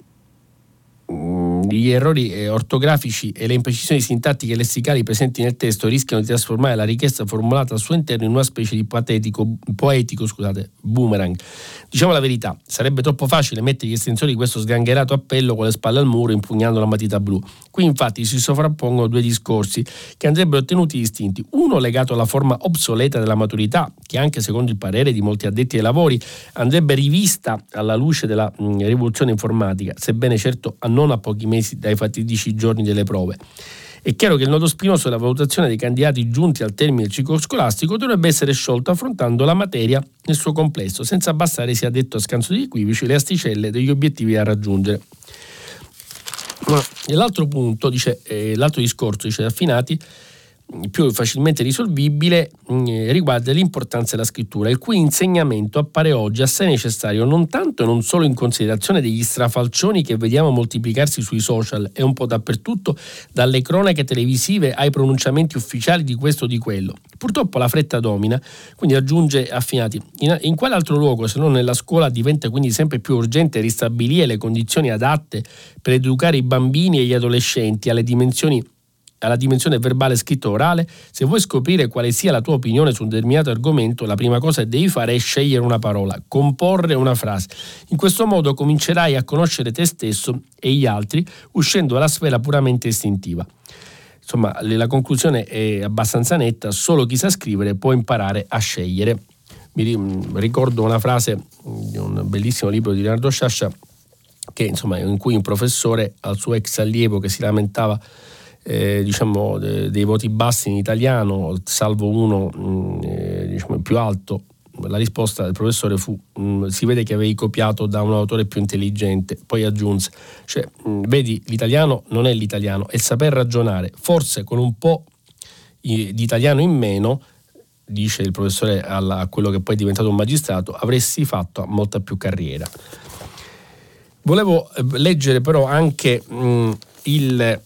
gli errori eh, ortografici e le imprecisioni sintattiche lessicali presenti nel testo rischiano di trasformare la richiesta formulata al suo interno in una specie di patetico, poetico scusate, boomerang. Diciamo la verità, sarebbe troppo facile mettere gli estensori di questo sgangherato appello con le spalle al muro impugnando la matita blu. Qui infatti si sovrappongono due discorsi che andrebbero tenuti distinti. Uno legato alla forma obsoleta della maturità, che anche secondo il parere di molti addetti ai lavori andrebbe rivista alla luce della mh, rivoluzione informatica, sebbene certo non a pochi mesi dai fatidici giorni delle prove. È chiaro che il nodo spinoso della valutazione dei candidati giunti al termine del ciclo scolastico dovrebbe essere sciolto affrontando la materia nel suo complesso, senza abbassare, sia detto a scanso di equivoci, le asticelle degli obiettivi da raggiungere. E l'altro punto, dice, eh, l'altro discorso, dice Affinati, più facilmente risolvibile eh, riguarda l'importanza della scrittura, il cui insegnamento appare oggi assai necessario non tanto e non solo in considerazione degli strafalcioni che vediamo moltiplicarsi sui social e un po' dappertutto, dalle cronache televisive ai pronunciamenti ufficiali di questo o di quello. Purtroppo la fretta domina, quindi aggiunge affinati. In, in quale altro luogo se non nella scuola diventa quindi sempre più urgente ristabilire le condizioni adatte per educare i bambini e gli adolescenti alle dimensioni alla dimensione verbale scritto orale, se vuoi scoprire quale sia la tua opinione su un determinato argomento, la prima cosa che devi fare è scegliere una parola, comporre una frase. In questo modo comincerai a conoscere te stesso e gli altri uscendo dalla sfera puramente istintiva. Insomma, la conclusione è abbastanza netta, solo chi sa scrivere può imparare a scegliere. Mi ricordo una frase di un bellissimo libro di Leonardo Sciascia che, insomma, in cui un professore al suo ex allievo che si lamentava eh, diciamo, de, dei voti bassi in italiano, salvo uno mh, mm, eh, diciamo, più alto, la risposta del professore fu mh, mm, si vede che avevi copiato da un autore più intelligente, poi aggiunse, cioè, mh, mm, vedi l'italiano non è l'italiano, è il saper ragionare, forse con un po' di italiano in meno, dice il professore alla, a quello che poi è diventato un magistrato, avresti fatto molta più carriera. Volevo eh, leggere però anche il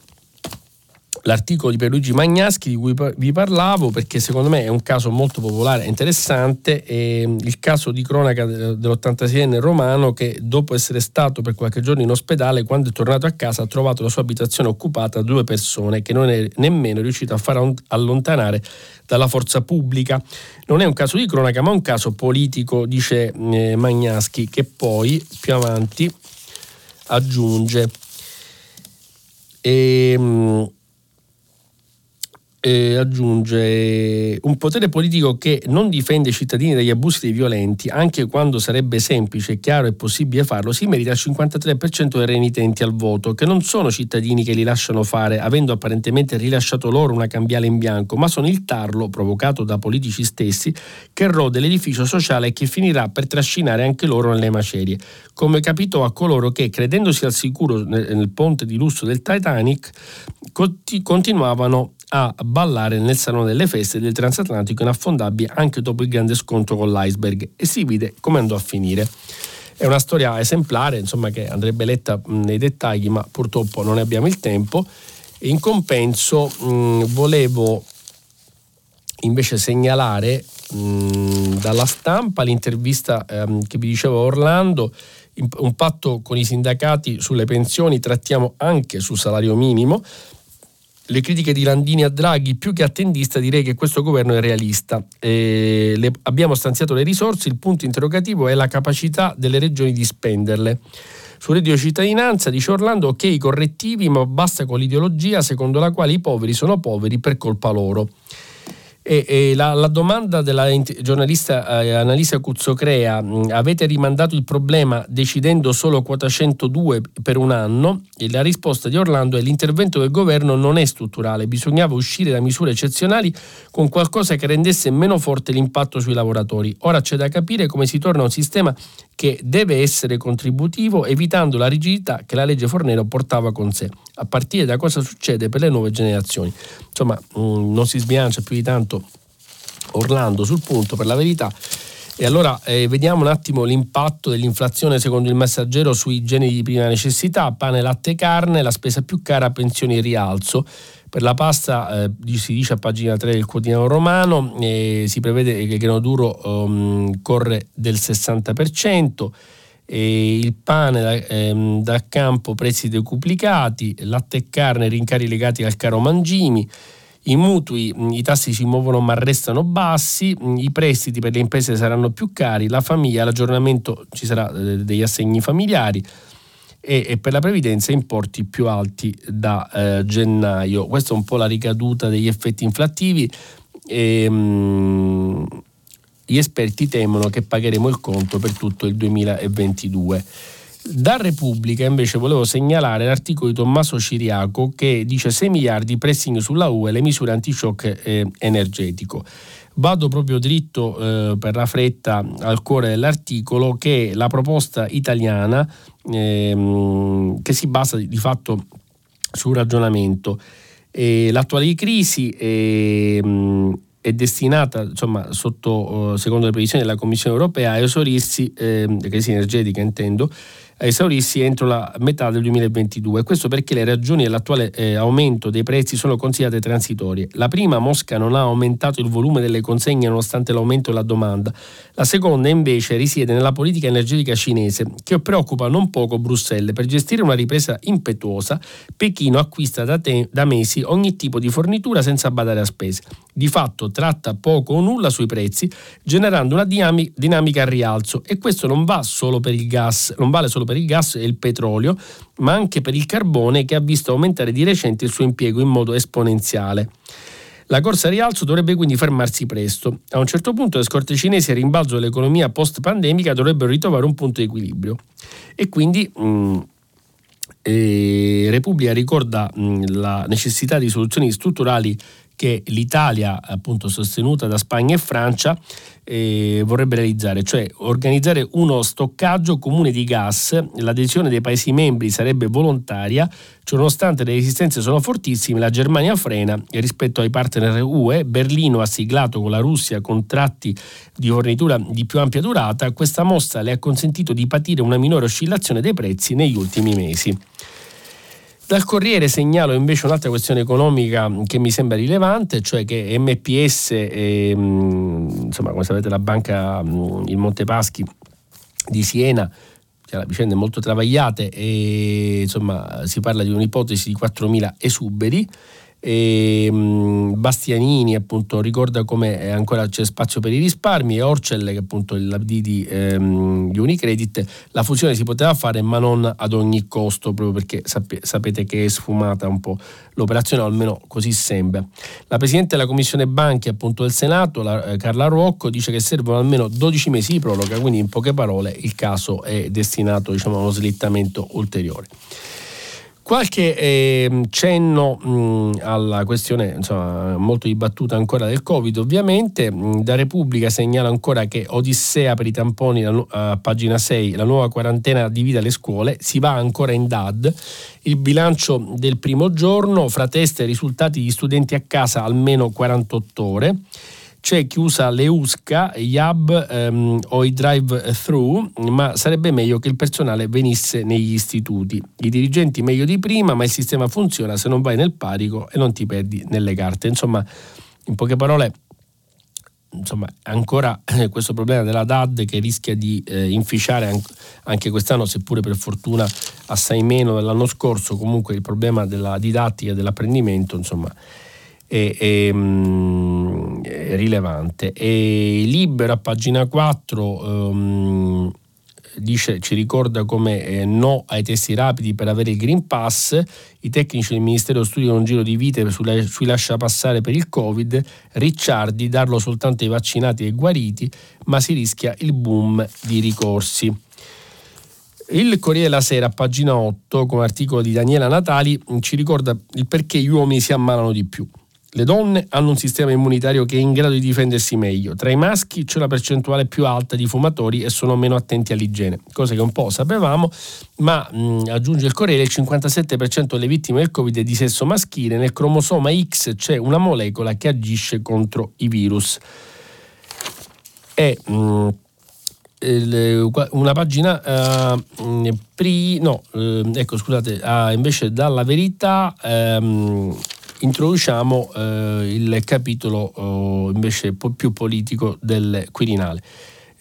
l'articolo di Pierluigi Magnaschi di cui vi parlavo perché secondo me è un caso molto popolare e interessante, è il caso di cronaca dell'86enne romano che dopo essere stato per qualche giorno in ospedale, quando è tornato a casa ha trovato la sua abitazione occupata da due persone che non è nemmeno riuscito a far allontanare dalla forza pubblica. Non è un caso di cronaca ma un caso politico, dice eh, Magnaschi, che poi più avanti aggiunge. E, ehm, eh, aggiunge un potere politico che non difende i cittadini dagli abusi dei violenti, anche quando sarebbe semplice, chiaro e possibile farlo, si merita il 53% dei renitenti al voto, che non sono cittadini che li lasciano fare, avendo apparentemente rilasciato loro una cambiale in bianco, ma sono il tarlo provocato da politici stessi che rode l'edificio sociale e che finirà per trascinare anche loro nelle macerie, come capitò a coloro che, credendosi al sicuro nel, nel ponte di lusso del Titanic, continuavano a ballare nel salone delle feste del transatlantico inaffondabile anche dopo il grande scontro con l'iceberg e si vide come andò a finire. È una storia esemplare, insomma, che andrebbe letta nei dettagli, ma purtroppo non ne abbiamo il tempo. In compenso mh, volevo invece segnalare mh, dalla stampa l'intervista ehm, che vi dicevo Orlando, un patto con i sindacati sulle pensioni, trattiamo anche sul salario minimo, le critiche di Landini a Draghi, più che attendista, direi che questo governo è realista. Le, abbiamo stanziato le risorse, il punto interrogativo è la capacità delle regioni di spenderle. Su reddito cittadinanza dice Orlando ok i correttivi, ma basta con l'ideologia secondo la quale i poveri sono poveri per colpa loro. E, e la, la, domanda della giornalista eh, Annalisa Cuzzocrea, mh, avete rimandato il problema decidendo solo quota 102 per un anno? E la risposta di Orlando è l'intervento del governo non è strutturale, bisognava uscire da misure eccezionali con qualcosa che rendesse meno forte l'impatto sui lavoratori. Ora c'è da capire come si torna a un sistema che deve essere contributivo evitando la rigidità che la legge Fornero portava con sé, a partire da cosa succede per le nuove generazioni. Insomma, mm, non si sbilancia più di tanto Orlando sul punto, per la verità. E allora eh, vediamo un attimo l'impatto dell'inflazione secondo il messaggero sui generi di prima necessità, pane, latte carne, la spesa più cara, pensioni e rialzo. Per la pasta eh, si dice a pagina 3 del quotidiano romano, eh, si prevede che il grano duro um, corre del 60%, il pane da, ehm, da, campo prezzi decuplicati, latte e carne rincari legati al caro mangimi, i mutui, i tassi si muovono ma restano bassi, i prestiti per le imprese saranno più cari, la famiglia, l'aggiornamento ci sarà eh, degli assegni familiari, e, e per la previdenza importi più alti da eh, gennaio. Questa è un po' la ricaduta degli effetti inflattivi. E, ehm, mh, gli esperti temono che pagheremo il conto per tutto il 2022. Da Repubblica invece volevo segnalare l'articolo di Tommaso Ciriaco che dice 6 miliardi pressing sulla UE le misure anti-shock eh, energetico. Vado proprio dritto eh, per la fretta al cuore dell'articolo che è la proposta italiana ehm, che si basa di fatto sul ragionamento E l'attuale crisi è, è destinata, insomma, sotto, secondo le previsioni della Commissione europea, a esaurirsi, eh, crisi energetica intendo, esaurirsi entro la metà del 2022. Questo perché le ragioni dell'attuale eh, aumento dei prezzi sono considerate transitorie. La prima, Mosca non ha aumentato il volume delle consegne nonostante l'aumento della domanda. La seconda, invece, risiede nella politica energetica cinese, che preoccupa non poco Bruxelles. Per gestire una ripresa impetuosa, Pechino acquista da, te- da mesi ogni tipo di fornitura senza badare a spese. Di fatto tratta poco o nulla sui prezzi, generando una dinamica a rialzo e questo non va solo per il gas, non vale solo per il gas e il petrolio, ma anche per il carbone che ha visto aumentare di recente il suo impiego in modo esponenziale. La corsa a rialzo dovrebbe quindi fermarsi presto. A un certo punto le scorte cinesi a rimbalzo dell'economia post-pandemica dovrebbero ritrovare un punto di equilibrio. E quindi mh, mm, eh, Repubblica ricorda mh, mm, la necessità di soluzioni strutturali che l'Italia, appunto sostenuta da Spagna e Francia, eh, vorrebbe realizzare, cioè organizzare uno stoccaggio comune di gas. L'adesione dei Paesi membri sarebbe volontaria, cioè nonostante le resistenze sono fortissime, la Germania frena e rispetto ai partner UE, Berlino ha siglato con la Russia contratti di fornitura di più ampia durata, questa mossa le ha consentito di patire una minore oscillazione dei prezzi negli ultimi mesi. Dal Corriere segnalo invece un'altra questione economica che mi sembra rilevante, cioè che MPS, e, mm, insomma, come sapete la banca mm, il Montepaschi di Siena, la vicenda è molto travagliate e insomma si parla di un'ipotesi di 4.000 esuberi e Bastianini appunto ricorda come ancora c'è spazio per i risparmi e Orcel che appunto il l'AD di, ehm, di Unicredit. La fusione si poteva fare ma non ad ogni costo proprio perché sap- sapete che è sfumata un po' l'operazione almeno così sembra. La Presidente della Commissione Banchi appunto del Senato la, eh, Carla Rocco dice che servono almeno 12 mesi di proroga quindi in poche parole il caso è destinato diciamo a uno slittamento ulteriore Qualche eh, cenno mh, alla questione insomma, molto dibattuta ancora del Covid, ovviamente. Da Repubblica segnala ancora che Odissea per i tamponi, la, a pagina 6, la nuova quarantena divide le scuole, si va ancora in DAD. Il bilancio del primo giorno, fra test e risultati di studenti a casa almeno 48 ore c'è chi usa le USCA, gli hub ehm, o i drive-thru, ma sarebbe meglio che il personale venisse negli istituti. I dirigenti meglio di prima, ma il sistema funziona se non vai nel parico e non ti perdi nelle carte. Insomma, in poche parole, insomma, ancora eh, questo problema della DAD che rischia di eh, inficiare anche quest'anno, seppure per fortuna assai meno dell'anno scorso, comunque il problema della didattica e dell'apprendimento, insomma, è, è, è rilevante. E Libero a pagina 4 um, dice, ci ricorda come eh, no ai testi rapidi per avere il Green Pass, i tecnici del Ministero studiano un giro di vite sulla, sui lasciapassare per il Covid, Ricciardi darlo soltanto ai vaccinati e guariti, ma si rischia il boom di ricorsi. Il Corriere della Sera, pagina 8, con articolo di Daniela Natali, ci ricorda il perché gli uomini si ammalano di più. Le donne hanno un sistema immunitario che è in grado di difendersi meglio. Tra i maschi c'è una percentuale più alta di fumatori e sono meno attenti all'igiene, cosa che un po' sapevamo, ma mh, aggiunge il Corriere, il 57% delle vittime del Covid è di sesso maschile, nel cromosoma X c'è una molecola che agisce contro i virus. E, mh, una pagina uh, pri, no, uh, ecco scusate, uh, invece dalla verità um, introduciamo eh, il capitolo eh, invece più politico del Quirinale.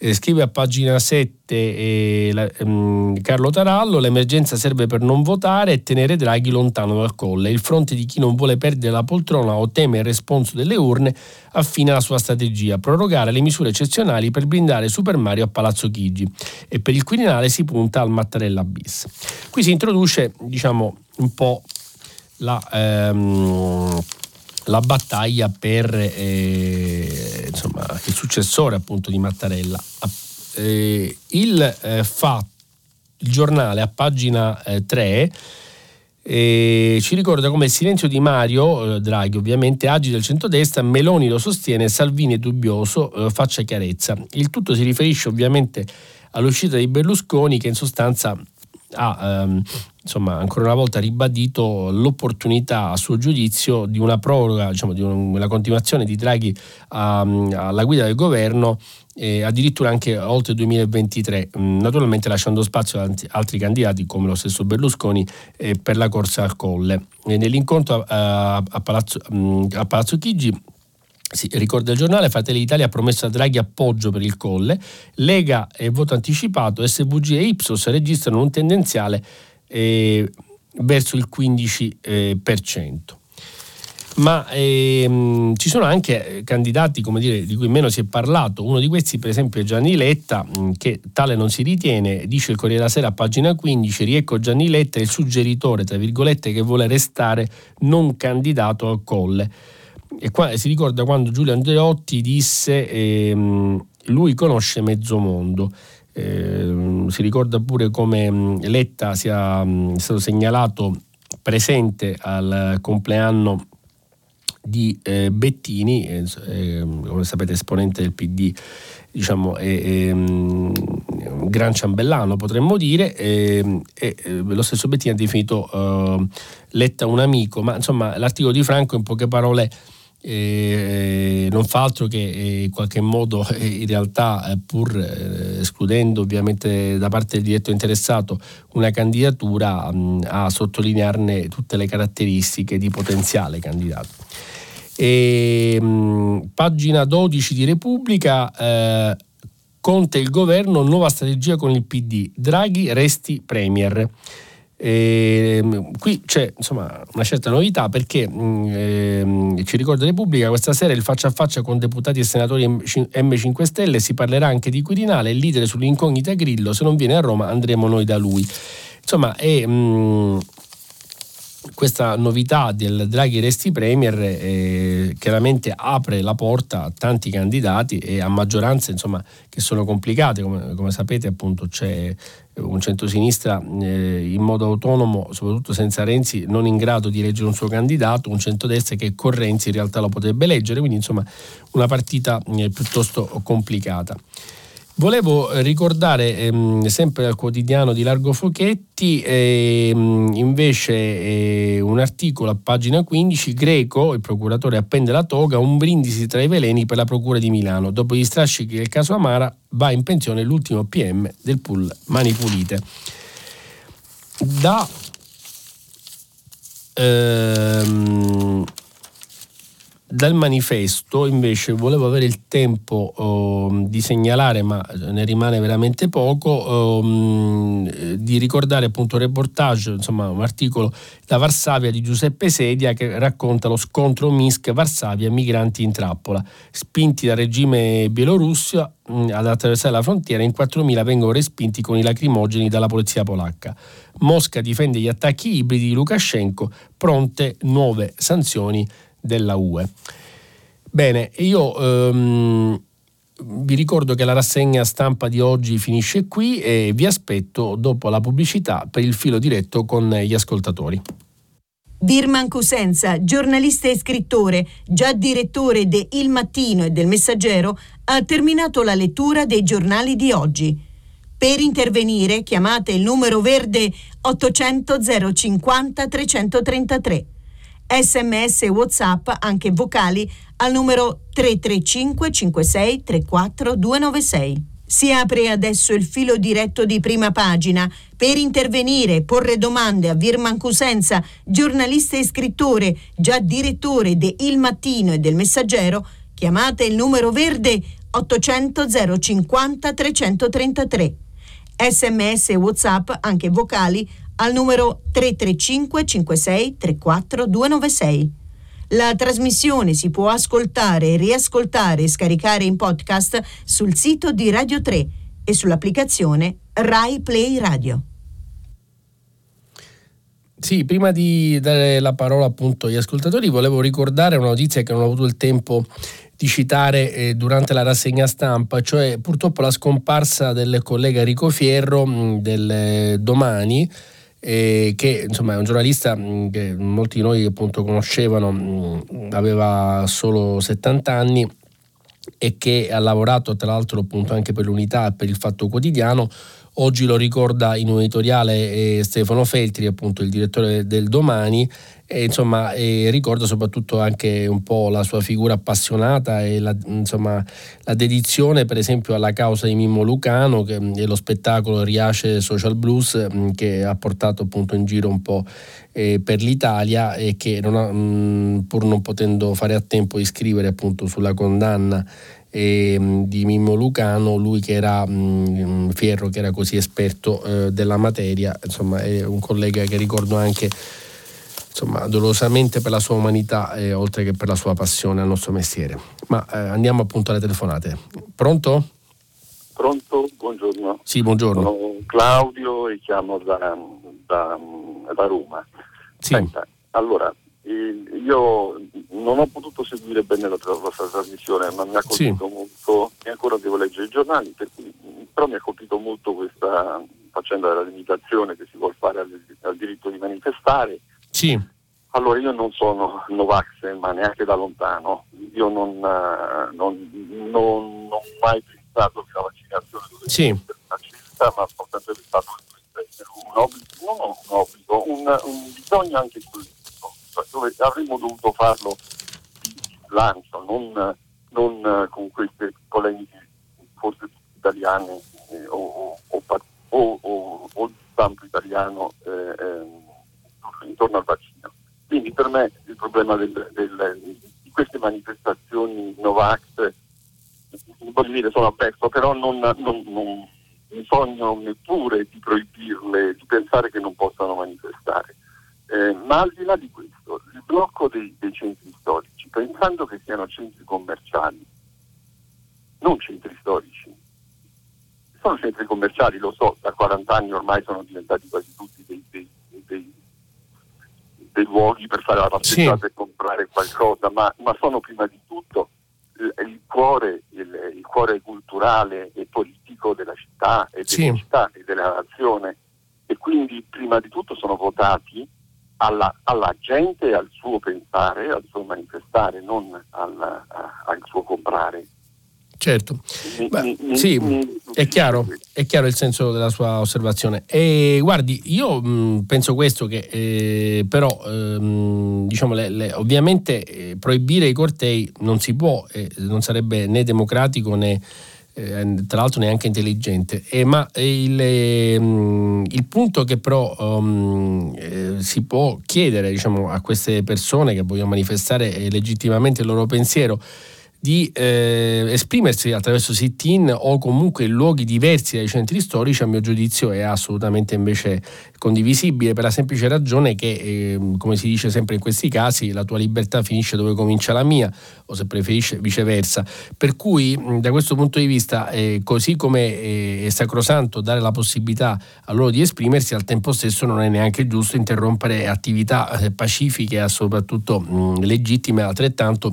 Eh, scrive a pagina 7 eh, la, ehm, Carlo Tarallo, l'emergenza serve per non votare e tenere Draghi lontano dal colle. Il fronte di chi non vuole perdere la poltrona o teme il responso delle urne affina la sua strategia, prorogare le misure eccezionali per blindare Super Mario a Palazzo Chigi e per il Quirinale si punta al Mattarella bis. Qui si introduce diciamo un po' la, ehm, la battaglia per eh, insomma, il successore appunto di Mattarella. Eh, il, eh, fa, il giornale a pagina 3 eh, ci ricorda come il silenzio di Mario eh, Draghi ovviamente agita il centrodestra, Meloni lo sostiene, Salvini è dubbioso, eh, faccia chiarezza. Il tutto si riferisce ovviamente all'uscita di Berlusconi che in sostanza ha ehm, insomma, ancora una volta ribadito l'opportunità a suo giudizio di una proroga, diciamo, di una continuazione di Draghi a, alla guida del governo eh, addirittura anche oltre il 2023, mm, naturalmente lasciando spazio ad altri candidati come lo stesso Berlusconi per la corsa al colle. Nell'incontro a, Palazzo, mm, a Palazzo Chigi sì, ricorda il giornale, Fratelli d'Italia ha promesso a Draghi appoggio per il colle, Lega e voto anticipato, SVG e Ipsos registrano un tendenziale eh, verso il 15%. Eh, ma ehm, ci sono anche candidati dire, di cui meno si è parlato, uno di questi per esempio è Gianni Letta, che tale non si ritiene, dice il Corriere della Sera a pagina 15, riecco Gianni Letta, il suggeritore, tra virgolette, che vuole restare non candidato al colle. E qua si ricorda quando Giulio Andreotti disse ehm, lui conosce mezzo mondo. Eh, si ricorda pure come Letta sia stato segnalato presente al compleanno di eh, Bettini, eh, come sapete esponente del PD, diciamo, un gran ciambellano potremmo dire, e, e, lo stesso Bettini ha definito Letta un amico, ma insomma l'articolo di Franco in poche parole eh, non fa altro che eh, in qualche modo eh, in realtà eh, pur eh, escludendo ovviamente da parte del diretto interessato una candidatura mh, a sottolinearne tutte le caratteristiche di potenziale candidato. E, mh, pagina 12 di Repubblica eh, Conte il governo, nuova strategia con il PD, Draghi resti premier. E, ehm, qui c'è insomma, una certa novità perché eh, ci ricorda Repubblica questa sera il faccia a faccia con deputati e senatori M5 Stelle si parlerà anche di Quirinale il leader sull'incognita Grillo se non viene a Roma andremo noi da lui. Insomma è mh, questa novità del Draghi Resti Premier eh, chiaramente apre la porta a tanti candidati e a maggioranze insomma, che sono complicate, come, come sapete appunto c'è un centrosinistra eh, in modo autonomo, soprattutto senza Renzi, non in grado di eleggere un suo candidato, un centrodestra che con Renzi in realtà lo potrebbe eleggere, quindi insomma una partita eh, piuttosto complicata. Volevo ricordare ehm, sempre al quotidiano di Largo Fochetti ehm, invece eh, un articolo a pagina 15, Greco, il procuratore appende la toga, un brindisi tra i veleni per la procura di Milano. Dopo gli strascichi del caso Amara va in pensione l'ultimo PM del pool Mani Pulite. Da ehm, dal manifesto invece volevo avere il tempo oh, di segnalare, ma ne rimane veramente poco, oh, di ricordare appunto un reportage, insomma un articolo da Varsavia di Giuseppe Sedia che racconta lo scontro Minsk-Varsavia, migranti in trappola. Spinti dal regime bielorusso mh, ad attraversare la frontiera, in 4.000 vengono respinti con i lacrimogeni dalla polizia polacca. Mosca difende gli attacchi ibridi di Lukashenko, pronte nuove sanzioni della UE. Bene, io ehm, vi ricordo che la rassegna stampa di oggi finisce qui e vi aspetto dopo la pubblicità per il filo diretto con gli ascoltatori. Birman Cosenza, giornalista e scrittore, già direttore de Il Mattino e del Messaggero, ha terminato la lettura dei giornali di oggi. Per intervenire chiamate il numero verde 800 050 333 sms e whatsapp anche vocali al numero 335 56 34 296. Si apre adesso il filo diretto di prima pagina. Per intervenire e porre domande a Virman Cusenza, giornalista e scrittore, già direttore de Il Mattino e del Messaggero, chiamate il numero verde 800 050 333. Sms e WhatsApp, anche vocali, al numero 335 56 34 296. La trasmissione si può ascoltare, riascoltare e scaricare in podcast sul sito di Radio 3 e sull'applicazione Rai Play Radio. Sì, prima di dare la parola appunto agli ascoltatori, volevo ricordare una notizia che non ho avuto il tempo di citare eh, durante la rassegna stampa, cioè purtroppo la scomparsa del collega Enrico Fierro mh, del eh, domani eh, che insomma è un giornalista mm, che molti di noi appunto conoscevano, mm, aveva solo 70 anni e che ha lavorato tra l'altro appunto anche per l'unità e per il Fatto Quotidiano Oggi lo ricorda in un editoriale eh, Stefano Feltri, appunto il direttore del Domani, e, insomma, e ricorda soprattutto anche un po' la sua figura appassionata e la, insomma, la dedizione per esempio alla causa di Mimmo Lucano che, e lo spettacolo Riace Social Blues che ha portato appunto in giro un po' eh, per l'Italia e che non ha, mh, pur non potendo fare a tempo di scrivere appunto sulla condanna eh, di Mimmo Lucano, lui che era mh, Fierro che era così esperto eh, della materia, insomma è un collega che ricordo anche insomma, dolorosamente per la sua umanità e oltre che per la sua passione al nostro mestiere. Ma eh, andiamo appunto alle telefonate. Pronto? Pronto, buongiorno. Sì, buongiorno. Sono Claudio e chiamo da, da, da Roma. Sì. Senta, allora, io non ho potuto seguire bene la, vostra trasmissione, ma mi ha colpito sì. molto, e ancora devo leggere i giornali, cui, però mi ha colpito molto questa faccenda della limitazione che si vuole fare al, al diritto di manifestare sì. Allora io non sono Novax, ma neanche da lontano. Io non, non, non, non ho mai pensato che la vaccinazione dovesse sì. essere una scelta, ma ho sempre pensato che dovesse essere un obbligo, non un obbligo, un, un bisogno anche cioè dove avremmo dovuto farlo di lancio, non, non con queste polemiche forse italiane eh, o, o, o, o, o stampo italiano. Eh, eh, intorno al vaccino. Quindi per me il problema del, del, di queste manifestazioni Novax, voglio dire, sono aperto, però non, non, non sogno neppure di proibirle, di pensare che non possano manifestare. Eh, ma al di là di questo, il blocco dei, dei, centri storici, pensando che siano centri commerciali, non centri storici, sono centri commerciali, lo so, da 40 anni ormai sono diventati quasi tutti dei, dei, dei dei luoghi per fare la passeggiata sì. e comprare qualcosa, ma, ma, sono prima di tutto il, il, cuore, il, il, cuore, culturale e politico della città e sì. della città e della nazione e quindi prima di tutto sono votati alla, alla gente, al suo pensare, al suo manifestare, non al, a, al suo comprare. Certo, Beh, sì, è chiaro, è chiaro, il senso della sua osservazione. E guardi, io mh, penso questo che eh, però ehm, diciamo le, le, ovviamente eh, proibire i cortei non si può, eh, non sarebbe né democratico né eh, tra l'altro neanche intelligente. ma il, ehm, il, punto che però um, si può chiedere diciamo, a queste persone che vogliono manifestare legittimamente il loro pensiero di eh, esprimersi attraverso sit-in o comunque in luoghi diversi dai centri storici, a mio giudizio è assolutamente invece condivisibile per la semplice ragione che, eh, come si dice sempre in questi casi, la tua libertà finisce dove comincia la mia, o se preferisce viceversa. Per cui da questo punto di vista, eh, così come eh, è sacrosanto dare la possibilità a loro di esprimersi, al tempo stesso non è neanche giusto interrompere attività eh, pacifiche e soprattutto mh, legittime altrettanto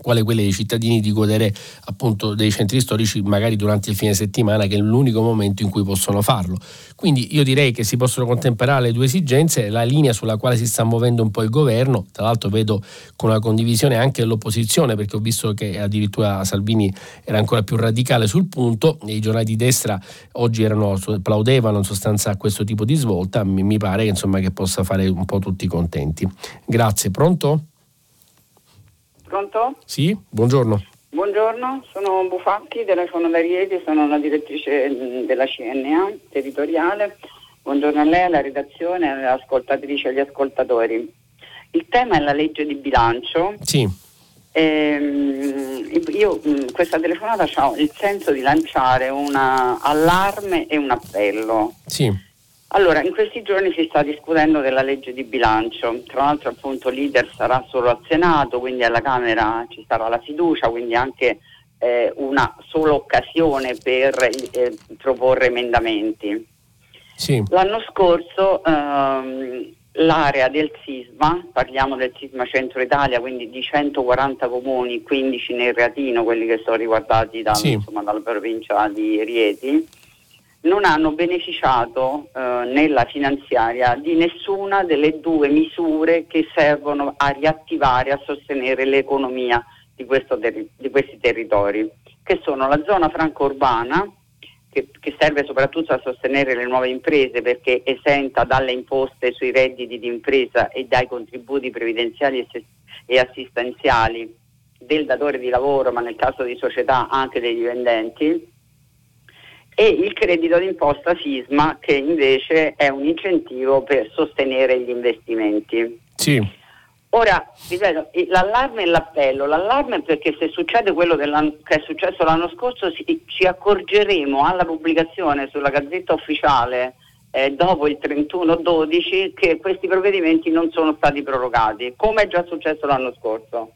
quale quelle dei cittadini di godere appunto dei centri storici magari durante il fine settimana che è l'unico momento in cui possono farlo. Quindi io direi che si possono contemperare le due esigenze, la linea sulla quale si sta muovendo un po' il governo, tra l'altro vedo con una condivisione anche dell'opposizione perché ho visto che addirittura Salvini era ancora più radicale sul punto i giornali di destra oggi erano, applaudevano in sostanza a questo tipo di svolta, mi, mi pare insomma, che possa fare un po' tutti contenti. Grazie, pronto? Pronto? Sì, buongiorno. Buongiorno, sono Bufacchi, telefono da Rieti, sono la direttrice mm, della CNA territoriale. Buongiorno a lei, alla redazione, alle ascoltatrici e agli ascoltatori. Il tema è la legge di bilancio. Sì. Ehm, io mm, questa telefonata ho il senso di lanciare un allarme e un appello. Sì allora, in questi giorni si sta discutendo della legge di bilancio, tra l'altro appunto l'IDER sarà solo al Senato, quindi alla Camera ci sarà la fiducia, quindi anche eh, una sola occasione per eh, proporre emendamenti. Sì. L'anno scorso ehm, l'area del sisma, parliamo del sisma centro Italia, quindi di 140 comuni, 15 nel Reatino, quelli che sono riguardati da, sì. insomma, dalla provincia di Rieti, non hanno beneficiato eh, nella finanziaria di nessuna delle due misure che servono a riattivare, a sostenere l'economia di, terri- di questi territori, che sono la zona franco-urbana che, che, serve soprattutto a sostenere le nuove imprese perché esenta dalle imposte sui redditi di impresa e dai contributi previdenziali e assistenziali del datore di lavoro, ma nel caso di società anche dei dipendenti, e il credito d'imposta SISMA che invece è un incentivo per sostenere gli investimenti. Sì. Ora, ripeto, l'allarme e l'appello. L'allarme perché se succede quello che è successo l'anno scorso si, ci accorgeremo alla pubblicazione sulla Gazzetta Ufficiale eh, dopo il 31-12 che questi provvedimenti non sono stati prorogati, come è già successo l'anno scorso.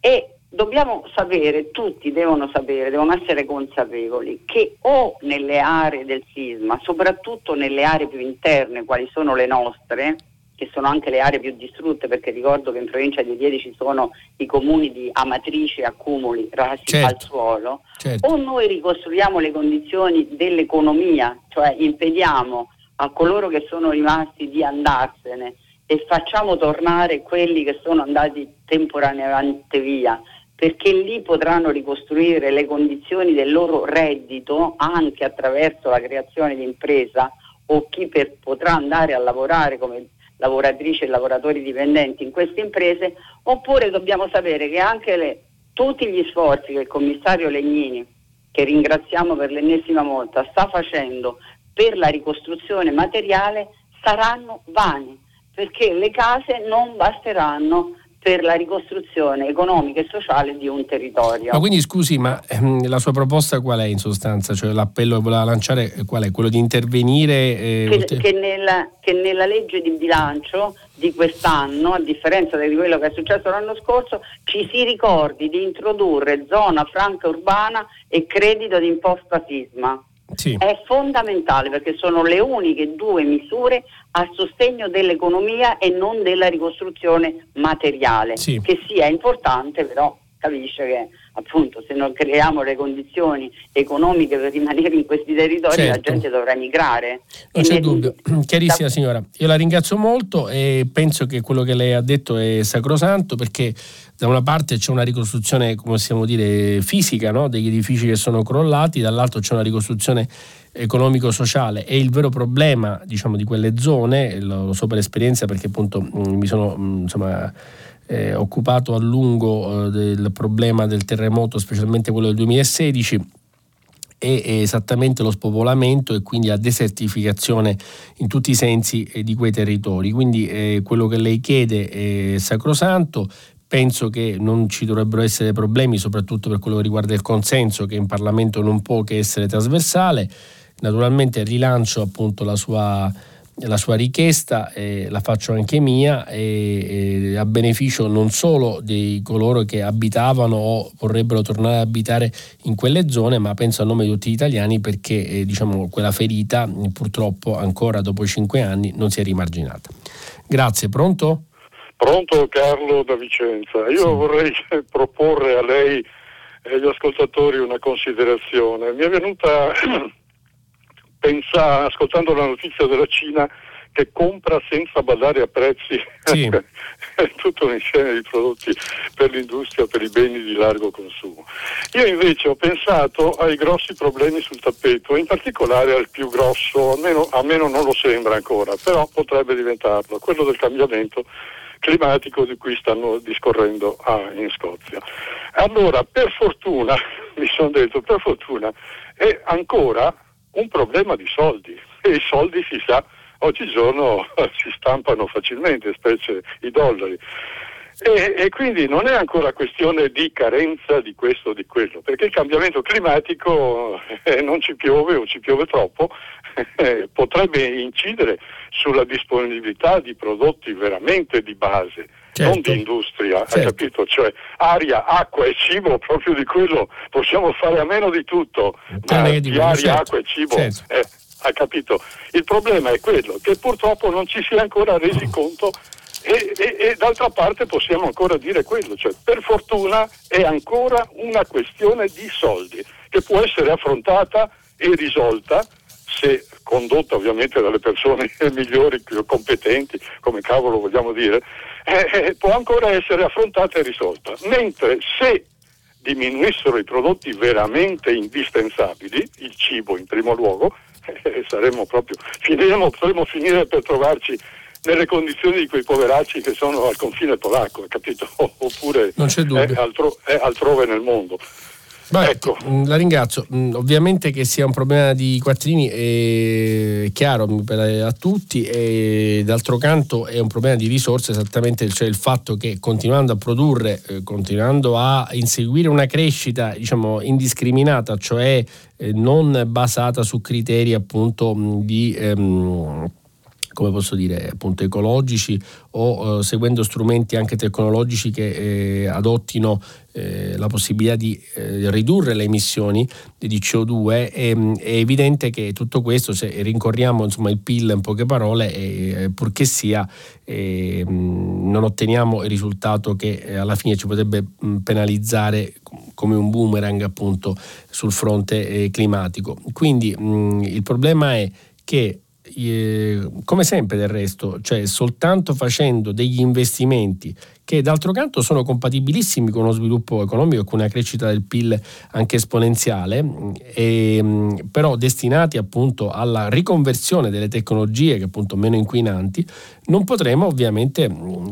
E dobbiamo sapere, tutti devono sapere, devono essere consapevoli che o nelle aree del sisma, soprattutto nelle aree più interne, quali sono le nostre, che sono anche le aree più distrutte, perché ricordo che in provincia di Rieti ci sono i comuni di Amatrice Accumuli rasi certo. al suolo, certo. o noi ricostruiamo le condizioni dell'economia, cioè impediamo a coloro che sono rimasti di andarsene e facciamo tornare quelli che sono andati temporaneamente via, perché lì potranno ricostruire le condizioni del loro reddito anche attraverso la creazione di impresa o chi per, potrà andare a lavorare come lavoratrici e lavoratori dipendenti in queste imprese, oppure dobbiamo sapere che anche le, tutti gli sforzi che il commissario Legnini, che ringraziamo per l'ennesima volta, sta facendo per la ricostruzione materiale saranno vani, perché le case non basteranno per la ricostruzione economica e sociale di un territorio. Ma quindi scusi, ma ehm, la sua proposta qual è in sostanza? Cioè l'appello che voleva lanciare qual è? Quello di intervenire? Eh, che, che, nella, che, nella, legge di bilancio di quest'anno, a differenza di quello che è successo l'anno scorso, ci si ricordi di introdurre zona franca urbana e credito d'imposta sisma. Sì. È fondamentale perché sono le uniche due misure a sostegno dell'economia e non della ricostruzione materiale, sì. che sia importante però capisce che appunto se non creiamo le condizioni economiche per rimanere in questi territori certo. la gente dovrà migrare. Non c'è dubbio, chiarissima signora. Io la ringrazio molto e penso che quello che lei ha detto è sacrosanto perché da una parte c'è una ricostruzione, come possiamo dire, fisica no? degli edifici che sono crollati, dall'altro c'è una ricostruzione economico-sociale e il vero problema diciamo, di quelle zone, lo so per esperienza perché appunto mm, mi sono mm, insomma, eh, occupato a lungo eh, del problema del terremoto, specialmente quello del 2016 è esattamente lo spopolamento e quindi la desertificazione in tutti i sensi eh, di quei territori. Quindi eh, quello che lei chiede è sacrosanto, penso che non ci dovrebbero essere problemi, soprattutto per quello che riguarda il consenso, che in Parlamento non può che essere trasversale. Naturalmente rilancio appunto la sua, la sua richiesta, eh, la faccio anche mia, e, e a beneficio non solo di coloro che abitavano o vorrebbero tornare ad abitare in quelle zone, ma penso a nome di tutti gli italiani perché eh, diciamo, quella ferita purtroppo ancora dopo cinque anni non si è rimarginata. Grazie, pronto? Pronto Carlo da Vicenza. Io sì. vorrei proporre a lei e agli ascoltatori una considerazione. Mi è venuta pensa, ascoltando la notizia della Cina che compra senza badare a prezzi sì. tutto un insieme di prodotti per l'industria, per i beni di largo consumo. Io invece ho pensato ai grossi problemi sul tappeto, in particolare al più grosso, almeno, a me non lo sembra ancora, però potrebbe diventarlo, quello del cambiamento climatico di cui stanno discorrendo ah, in Scozia. Allora, per fortuna, mi sono detto, per fortuna, è ancora un problema di soldi e i soldi si sa oggigiorno si stampano facilmente, specie i dollari. E, e, quindi non è ancora questione di carenza di questo o di quello, perché il cambiamento climatico eh, non ci piove o ci piove troppo, eh, potrebbe incidere sulla disponibilità di prodotti veramente di base. Certo. Non di industria, certo. hai capito? Cioè aria, acqua e cibo, proprio di quello possiamo fare a meno di tutto, ma di, di aria, certo. acqua e cibo certo. eh, hai capito? Il problema è quello che purtroppo non ci si è ancora resi conto e, e, e, d'altra parte possiamo ancora dire quello, cioè per fortuna è ancora una questione di soldi che può essere affrontata e risolta se condotta ovviamente dalle persone migliori, più competenti, come cavolo vogliamo dire, eh, eh, può ancora essere affrontata e risolta. Mentre se diminuissero i prodotti veramente indispensabili, il cibo in primo luogo, eh, saremmo proprio, finiremo, potremmo finire per trovarci nelle condizioni di quei poveracci che sono al confine polacco, capito? Oppure è, altro, è altrove nel mondo. Beh, ecco. Mm, la ringrazio. Mm, ovviamente che sia un problema di quattrini è chiaro a tutti e d'altro canto è un problema di risorse, esattamente cioè il fatto che continuando a produrre, eh, continuando a inseguire una crescita diciamo indiscriminata, cioè eh, non basata su criteri appunto mm, di... Ehm, come posso dire, appunto ecologici o eh, seguendo strumenti anche tecnologici che eh, adottino eh, la possibilità di eh, ridurre le emissioni di CO2, è, è, evidente che tutto questo, se rincorriamo insomma, il PIL in poche parole, purché sia, non otteniamo il risultato che eh, alla fine ci potrebbe penalizzare come un boomerang appunto sul fronte climatico. Quindi mh, il problema è che come sempre del resto, cioè soltanto facendo degli investimenti che d'altro canto sono compatibilissimi con uno sviluppo economico e con una crescita del PIL anche esponenziale, e, però destinati appunto alla riconversione delle tecnologie che appunto meno inquinanti, non potremo ovviamente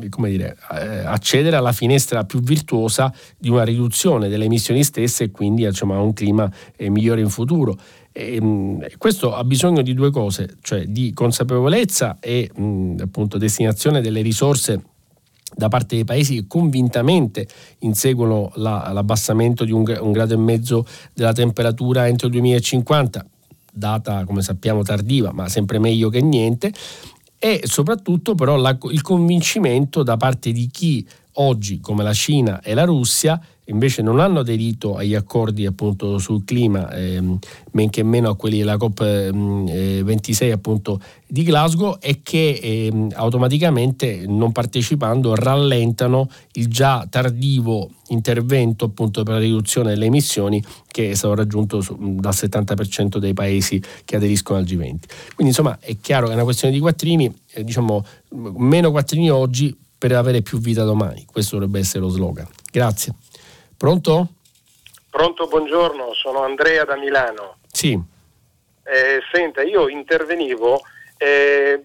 come dire, eh, accedere alla finestra più virtuosa di una riduzione delle emissioni stesse e quindi a un clima eh, migliore in futuro. E, ehm, questo ha bisogno di due cose, cioè di consapevolezza e mh, appunto destinazione delle risorse da parte dei paesi che convintamente inseguono la, l'abbassamento di un, un, grado e mezzo della temperatura entro il 2050, data come sappiamo tardiva, ma sempre meglio che niente, e soprattutto però la, il convincimento da parte di chi oggi, come la Cina e la Russia, invece non hanno aderito agli accordi appunto sul clima, ehm, men che meno a quelli della COP26 ehm, appunto di Glasgow e che ehm, automaticamente non partecipando rallentano il già tardivo intervento appunto per la riduzione delle emissioni che è stato raggiunto dal 70% dei paesi che aderiscono al G20. Quindi insomma è chiaro che è una questione di quattrini, eh, diciamo meno quattrini oggi per avere più vita domani. Questo dovrebbe essere lo slogan. Grazie. Pronto? Pronto, buongiorno, sono Andrea da Milano. Sì. Eh, senta, io intervenivo eh,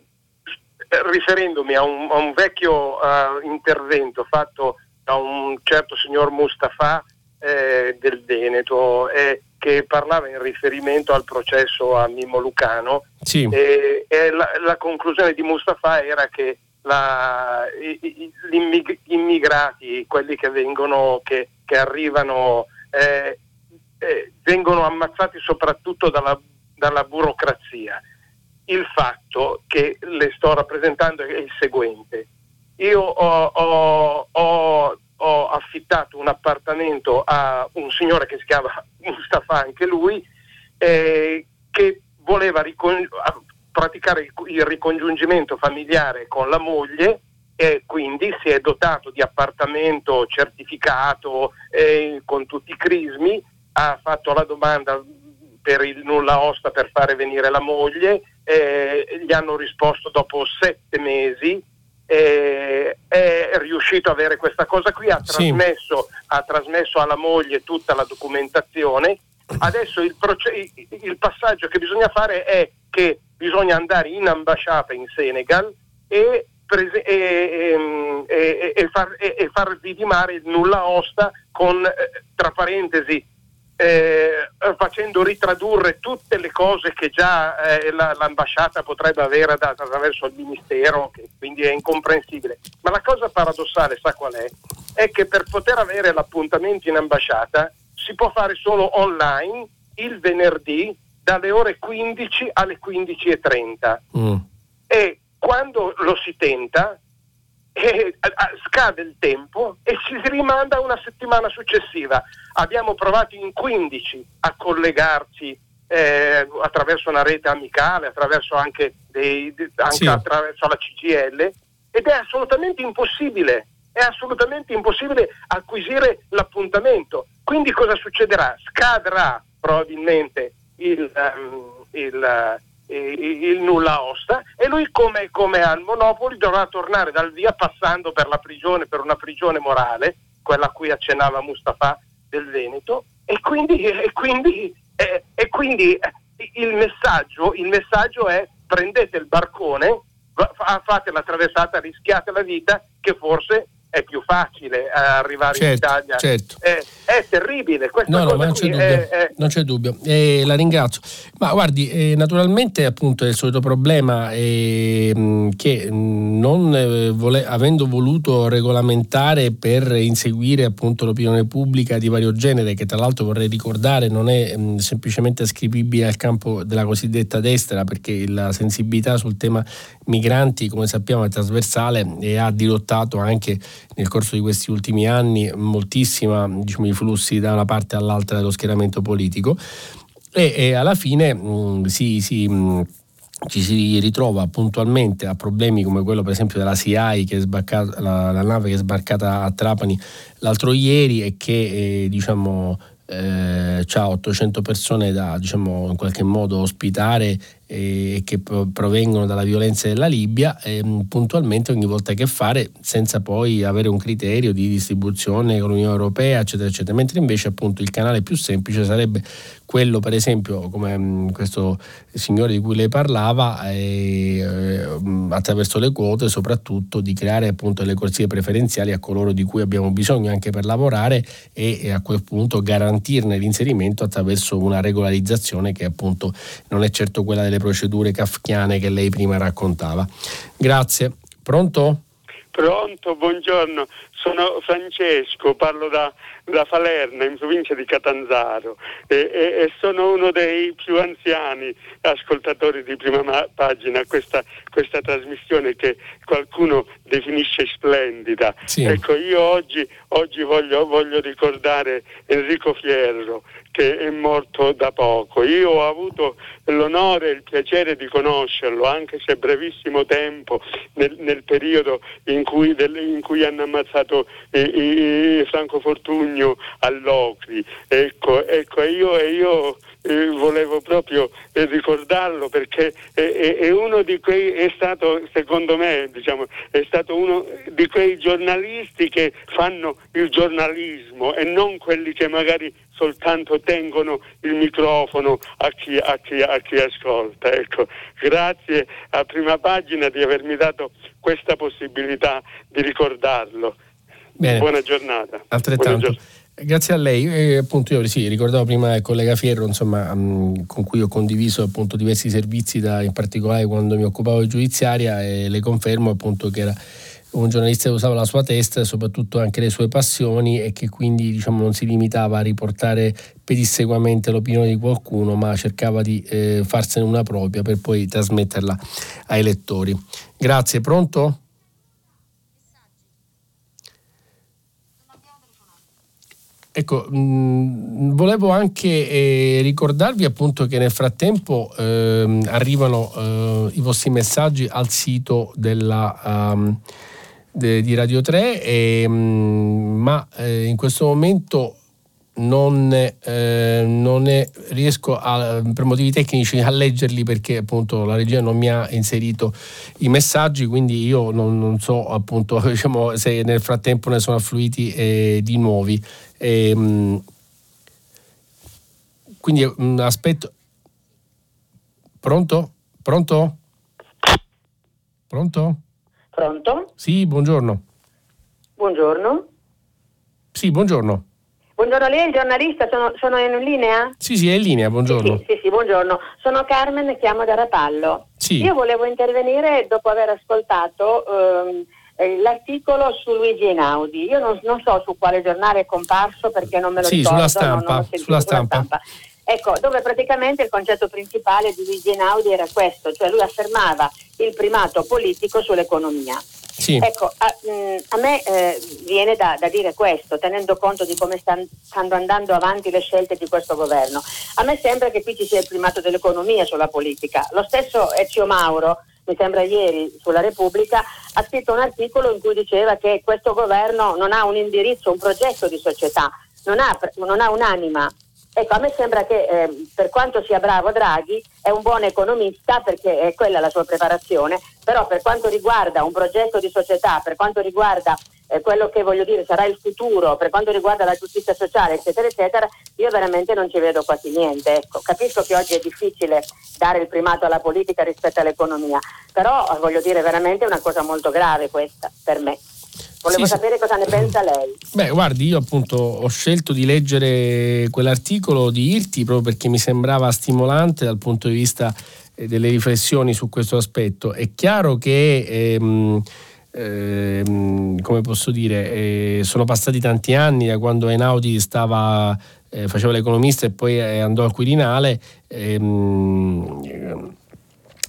riferendomi a un, a un vecchio uh, intervento fatto da un certo signor Mustafa eh, del Veneto eh, che parlava in riferimento al processo a Mimmo Lucano sì. e, e la, la, conclusione di Mustafa era che la, gli immigrati, quelli che vengono, che, che arrivano, eh, eh, vengono ammazzati soprattutto dalla, dalla burocrazia. Il fatto che le sto rappresentando è il seguente. Io ho, ho, ho, ho, affittato un appartamento a un signore che si chiama Mustafa, anche lui, eh, che voleva ricon- praticare il, il ricongiungimento familiare con la moglie e quindi si è dotato di appartamento certificato eh, con tutti i crismi, ha fatto la domanda per il nulla osta per fare venire la moglie, eh, gli hanno risposto dopo sette mesi, eh, è riuscito ad avere questa cosa qui, ha trasmesso, sì. ha trasmesso alla moglie tutta la documentazione, adesso il, proce- il passaggio che bisogna fare è che bisogna andare in ambasciata in Senegal e, prese- e, e, e far, far, vidimare il nulla osta con, eh, tra parentesi, eh, facendo ritradurre tutte le cose che già eh, la, l'ambasciata potrebbe avere da, attraverso il ministero, che quindi è incomprensibile. Ma la cosa paradossale, sa qual è? È che per poter avere l'appuntamento in ambasciata si può fare solo online il venerdì dalle ore 15 alle 15.30 mm. e quando lo si tenta eh, scade il tempo e ci si rimanda una settimana successiva. Abbiamo provato in 15 a collegarci eh, attraverso una rete amicale, attraverso anche, dei, anche sì. attraverso la CGL ed è assolutamente impossibile, è assolutamente impossibile acquisire l'appuntamento. Quindi cosa succederà? Scadrà probabilmente il, um, il, uh, il, il, nulla osta e lui come, come al Monopoli dovrà tornare dal via passando per la prigione, per una prigione morale, quella a cui accennava Mustafa, del Veneto e quindi, e quindi, eh, e quindi eh, il, messaggio, il messaggio è prendete il barcone, fate la traversata, rischiate la vita che forse è più facile eh, arrivare certo, in Italia. Certo. È, è terribile. Questa no, no, ma non c'è dubbio. È, è... Non c'è dubbio. Eh, la ringrazio. Ma guardi, eh, naturalmente appunto è il solito problema ehm, che non eh, vole- avendo voluto regolamentare per inseguire appunto l'opinione pubblica di vario genere, che tra l'altro vorrei ricordare non è mh, semplicemente ascrivibile al campo della cosiddetta destra, perché la sensibilità sul tema migranti, come sappiamo, è trasversale e ha dirottato anche nel corso di questi ultimi anni moltissima diciamo, flussi da una parte all'altra dello schieramento politico. E, e alla fine mh, si, si mh, ci si ritrova puntualmente a problemi come quello per esempio della CI che è sbarcata, la, la nave che è sbarcata a Trapani l'altro ieri e che eh, diciamo eh, ha 800 persone da diciamo, in qualche modo ospitare e che provengono dalla violenza della Libia e puntualmente ogni volta che fare senza poi avere un criterio di distribuzione con l'Unione Europea eccetera eccetera. Mentre invece appunto il canale più semplice sarebbe quello per esempio come questo signore di cui lei parlava eh, attraverso le quote soprattutto di creare appunto le corsie preferenziali a coloro di cui abbiamo bisogno anche per lavorare e a quel punto garantirne l'inserimento attraverso una regolarizzazione che appunto non è certo quella delle procedure kafkiane che lei prima raccontava. Grazie. Pronto? Pronto, buongiorno. Sono Francesco, parlo da, da Falerna, in provincia di Catanzaro, e, e, e, sono uno dei più anziani ascoltatori di prima ma- pagina, questa, questa trasmissione che qualcuno definisce splendida. Sì. Ecco, io oggi, oggi voglio, voglio ricordare Enrico Fierro, che è morto da poco. Io ho avuto l'onore e il piacere di conoscerlo, anche se brevissimo tempo, nel, nel periodo in cui, del, in cui, hanno ammazzato eh, eh, Franco Fortugno all'Ocri. Ecco, ecco io, io eh, volevo proprio eh, ricordarlo perché è, è, uno di quei, è stato, secondo me, diciamo, è stato uno di quei giornalisti che fanno il giornalismo e non quelli che magari soltanto tengono il microfono a chi, a chi, a chi ascolta. Ecco, grazie a prima pagina di avermi dato questa possibilità di ricordarlo. Bene. Buona giornata. Altrettanto. Buona giornata. Grazie a lei, e appunto io sì, ricordavo prima il collega Fierro insomma, um, con cui ho condiviso appunto diversi servizi, da, in particolare quando mi occupavo di giudiziaria e le confermo appunto che era un giornalista che usava la sua testa e soprattutto anche le sue passioni e che quindi diciamo, non si limitava a riportare pedissequamente l'opinione di qualcuno ma cercava di eh, farsene una propria per poi trasmetterla ai lettori. Grazie, pronto? Ecco, mh, volevo anche eh, ricordarvi appunto che nel frattempo eh, arrivano eh, i vostri messaggi al sito della, um, de, di Radio 3, e, mh, ma eh, in questo momento non, eh, non è, riesco a, per motivi tecnici a leggerli perché appunto la regia non mi ha inserito i messaggi, quindi io non, non so appunto diciamo, se nel frattempo ne sono affluiti eh, di nuovi. E, ehm, quindi un aspetto. Pronto? Pronto? Pronto? Pronto? Sì, buongiorno. Buongiorno. Sì, buongiorno. Buongiorno, lei è il giornalista, sono, sono, in linea? Sì, sì, è in linea, buongiorno. Sì, sì, sì buongiorno. Sono Carmen, chiamo da Rapallo. Sì. Io volevo intervenire dopo aver ascoltato ehm, eh, l'articolo su Luigi Einaudi. Io non, non, so su quale giornale è comparso perché non me lo sì, ricordo. Sulla stampa, non, non sulla stampa. Stampa. Ecco, dove praticamente il concetto principale di Luigi Einaudi era questo, cioè lui affermava il primato politico sull'economia. Sì. Ecco, a, mh, a me eh, viene da, da, dire questo, tenendo conto di come stan, stanno andando avanti le scelte di questo governo. A me sembra che qui ci sia il primato dell'economia sulla politica. Lo stesso Ezio Mauro, mi sembra ieri sulla Repubblica, ha scritto un articolo in cui diceva che questo governo non ha un indirizzo, un progetto di società, non ha, non ha un'anima. Ecco, a me sembra che eh, per quanto sia bravo Draghi è un buon economista perché è quella la sua preparazione, però per quanto riguarda un progetto di società, per quanto riguarda eh, quello che voglio dire sarà il futuro per quanto riguarda la giustizia sociale, eccetera, eccetera, io veramente non ci vedo quasi niente. Ecco, capisco che oggi è difficile dare il primato alla politica rispetto all'economia, però voglio dire veramente è una cosa molto grave questa per me. Volevo sì, sapere cosa ne pensa lei. Beh, guardi, io appunto ho scelto di leggere quell'articolo di Irti proprio perché mi sembrava stimolante dal punto di vista eh, delle riflessioni su questo aspetto. È chiaro che, ehm, ehm, come posso dire, eh, sono passati tanti anni da quando Einaudi stava, eh, faceva l'economista e poi eh, andò al Quirinale. Ehm,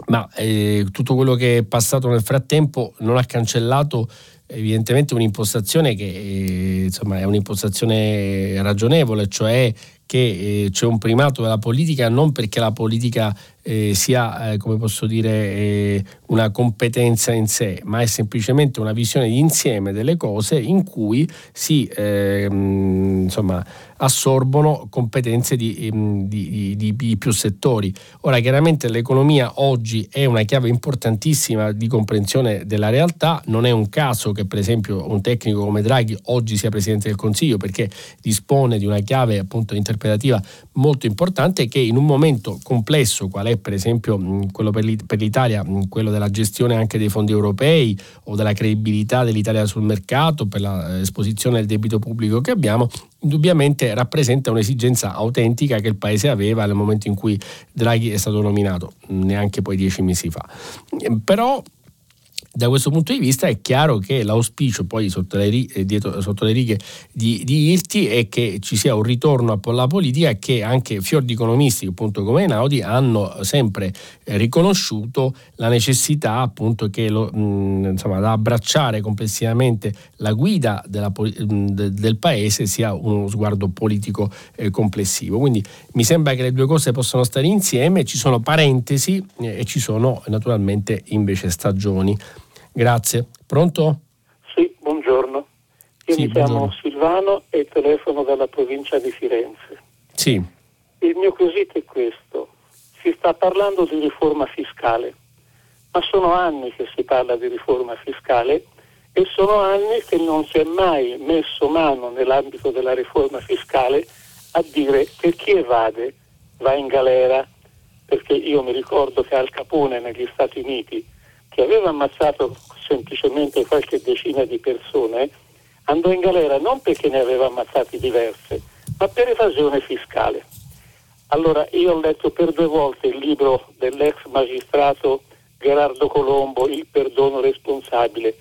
ma eh, tutto quello che è passato nel frattempo non ha cancellato evidentemente un'impostazione che eh, insomma, è un'impostazione ragionevole, cioè che c'è un primato della politica non perché la politica eh, sia, eh, come posso dire, eh, una competenza in sé, ma è semplicemente una visione di insieme delle cose in cui si ehm, insomma, assorbono competenze ehm, di, di, di, di, più settori. Ora, chiaramente l'economia oggi è una chiave importantissima di comprensione della realtà, non è un caso che per esempio un tecnico come Draghi oggi sia Presidente del Consiglio perché dispone di una chiave appunto interpretativa molto importante che in un momento complesso qual è per esempio quello per l'Italia, quello della gestione anche dei fondi europei o della credibilità dell'Italia sul mercato per l'esposizione del debito pubblico che abbiamo, indubbiamente rappresenta un'esigenza autentica che il Paese aveva nel momento in cui Draghi è stato nominato, neanche poi dieci mesi fa. Però da questo punto di vista è chiaro che l'auspicio poi sotto le, eh, dietro, sotto le righe di, di, Irti è che ci sia un ritorno alla politica che anche fior di economisti appunto come Naudi hanno sempre eh, riconosciuto la necessità appunto che lo, mh, insomma, da abbracciare complessivamente la guida della, del paese sia uno sguardo politico eh, complessivo. Quindi mi sembra che le due cose possano stare insieme, ci sono parentesi eh, e ci sono naturalmente invece stagioni. Grazie. Pronto? Sì, buongiorno. Io sì, mi buongiorno. chiamo Silvano e telefono dalla provincia di Firenze. Sì. Il mio quesito è questo. Si sta parlando di riforma fiscale, ma sono anni che si parla di riforma fiscale e sono anni che non si è mai messo mano nell'ambito della riforma fiscale a dire che chi evade va in galera, perché io mi ricordo che Al Capone negli Stati Uniti che aveva ammazzato semplicemente qualche decina di persone, andò in galera non perché ne aveva ammazzati diverse, ma per evasione fiscale. Allora io ho letto per due volte il libro dell'ex magistrato Gerardo Colombo, Il perdono responsabile.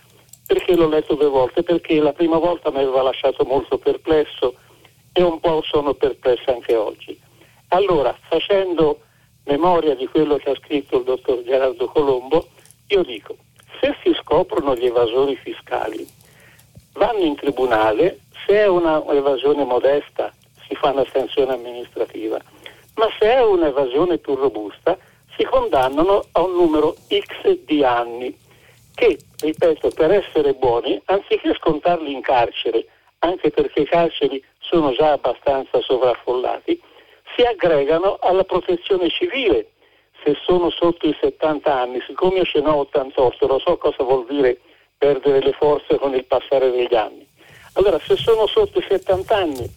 Perché l'ho letto due volte? Perché la prima volta mi aveva lasciato molto perplesso e un po' sono perplesso anche oggi. Allora, facendo memoria di quello che ha scritto il dottor Gerardo Colombo, io dico, se si scoprono gli evasori fiscali, vanno in tribunale, se è una evasione modesta si fa una sanzione amministrativa, ma se è un'evasione più robusta si condannano a un numero X di anni che, ripeto, per essere buoni, anziché scontarli in carcere, anche perché i carceri sono già abbastanza sovraffollati, si aggregano alla protezione civile se sono sotto i 70 anni, siccome io ce n'ho 88, lo so cosa vuol dire perdere le forze con il passare degli anni. Allora, se sono sotto i 70 anni,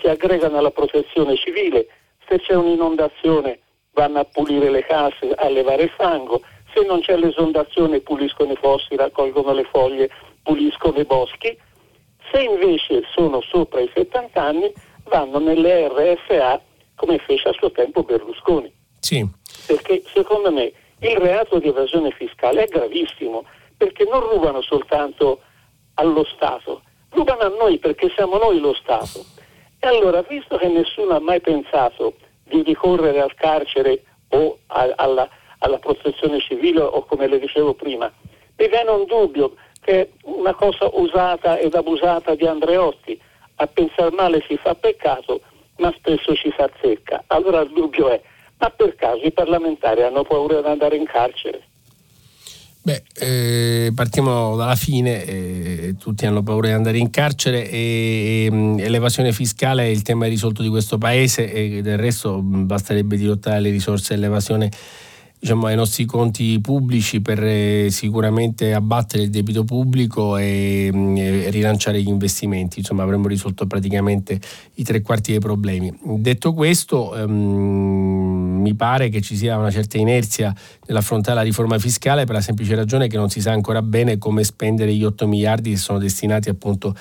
si aggregano alla protezione civile, se c'è un'inondazione vanno a pulire le case, a levare il fango, se non c'è l'esondazione puliscono i fossi, raccolgono le foglie, puliscono i boschi, se invece sono sopra i 70 anni vanno nelle RSA come fece a suo tempo Berlusconi. Sì. Perché secondo me il reato di evasione fiscale è gravissimo, perché non rubano soltanto allo Stato, rubano a noi perché siamo noi lo Stato. E allora, visto che nessuno ha mai pensato di ricorrere al carcere o a, alla, alla protezione civile o come le dicevo prima, mi viene un dubbio che è una cosa usata ed abusata di Andreotti. A pensare male si fa peccato, ma spesso ci si azzecca. Allora il dubbio è ma per caso i parlamentari hanno paura di andare in carcere? Beh, eh, partiamo dalla fine, eh, tutti hanno paura di andare in carcere e, e, l'evasione fiscale è il tema risolto di questo paese e del resto basterebbe dirottare le risorse dell'evasione diciamo, ai nostri conti pubblici per eh, sicuramente abbattere il debito pubblico e, mm, e, rilanciare gli investimenti. Insomma, avremmo risolto praticamente i tre quarti dei problemi. Detto questo, ehm, mi pare che ci sia una certa inerzia nell'affrontare la riforma fiscale per la semplice ragione che non si sa ancora bene come spendere gli 8 miliardi che sono destinati appunto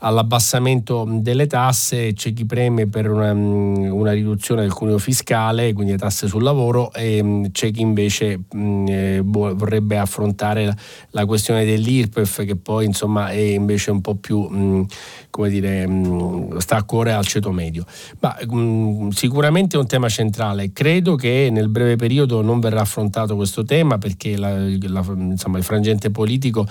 all'abbassamento delle tasse, c'è chi preme per una, una, riduzione del cuneo fiscale, quindi le tasse sul lavoro, e mm, c'è chi invece mm, eh, vorrebbe affrontare la, la, questione dell'IRPEF che poi insomma è invece un po' più mm, come dire, sta a cuore al ceto medio. Ma sicuramente è un tema centrale. Credo che nel breve periodo non verrà affrontato questo tema perché la, la, insomma, il frangente politico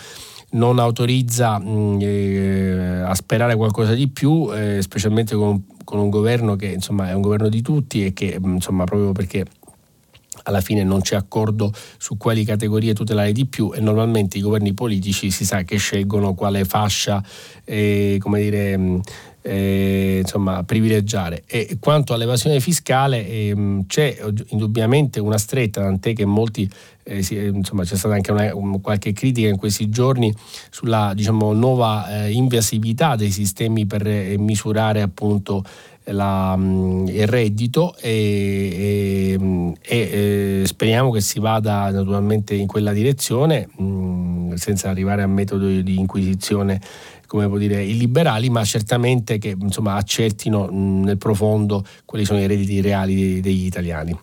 non autorizza mm, eh, a sperare qualcosa di più, eh, specialmente con, con, un governo che insomma, è un governo di tutti e che mm, insomma, proprio perché alla fine non c'è accordo su quali categorie tutelare di più e normalmente i governi politici si sa che scelgono quale fascia eh, come dire, mm, eh, insomma, privilegiare. E quanto all'evasione fiscale eh, c'è indubbiamente una stretta, tant'è che molti, eh, si, insomma, c'è stata anche una, un, qualche critica in questi giorni sulla diciamo, nuova eh, invasività dei sistemi per eh, misurare appunto la, mm, il reddito e, e, e, speriamo che si vada naturalmente in quella direzione mh, mm, senza arrivare a metodi di inquisizione come può dire, i liberali, ma certamente che insomma, accertino nel profondo quali sono i redditi reali degli italiani.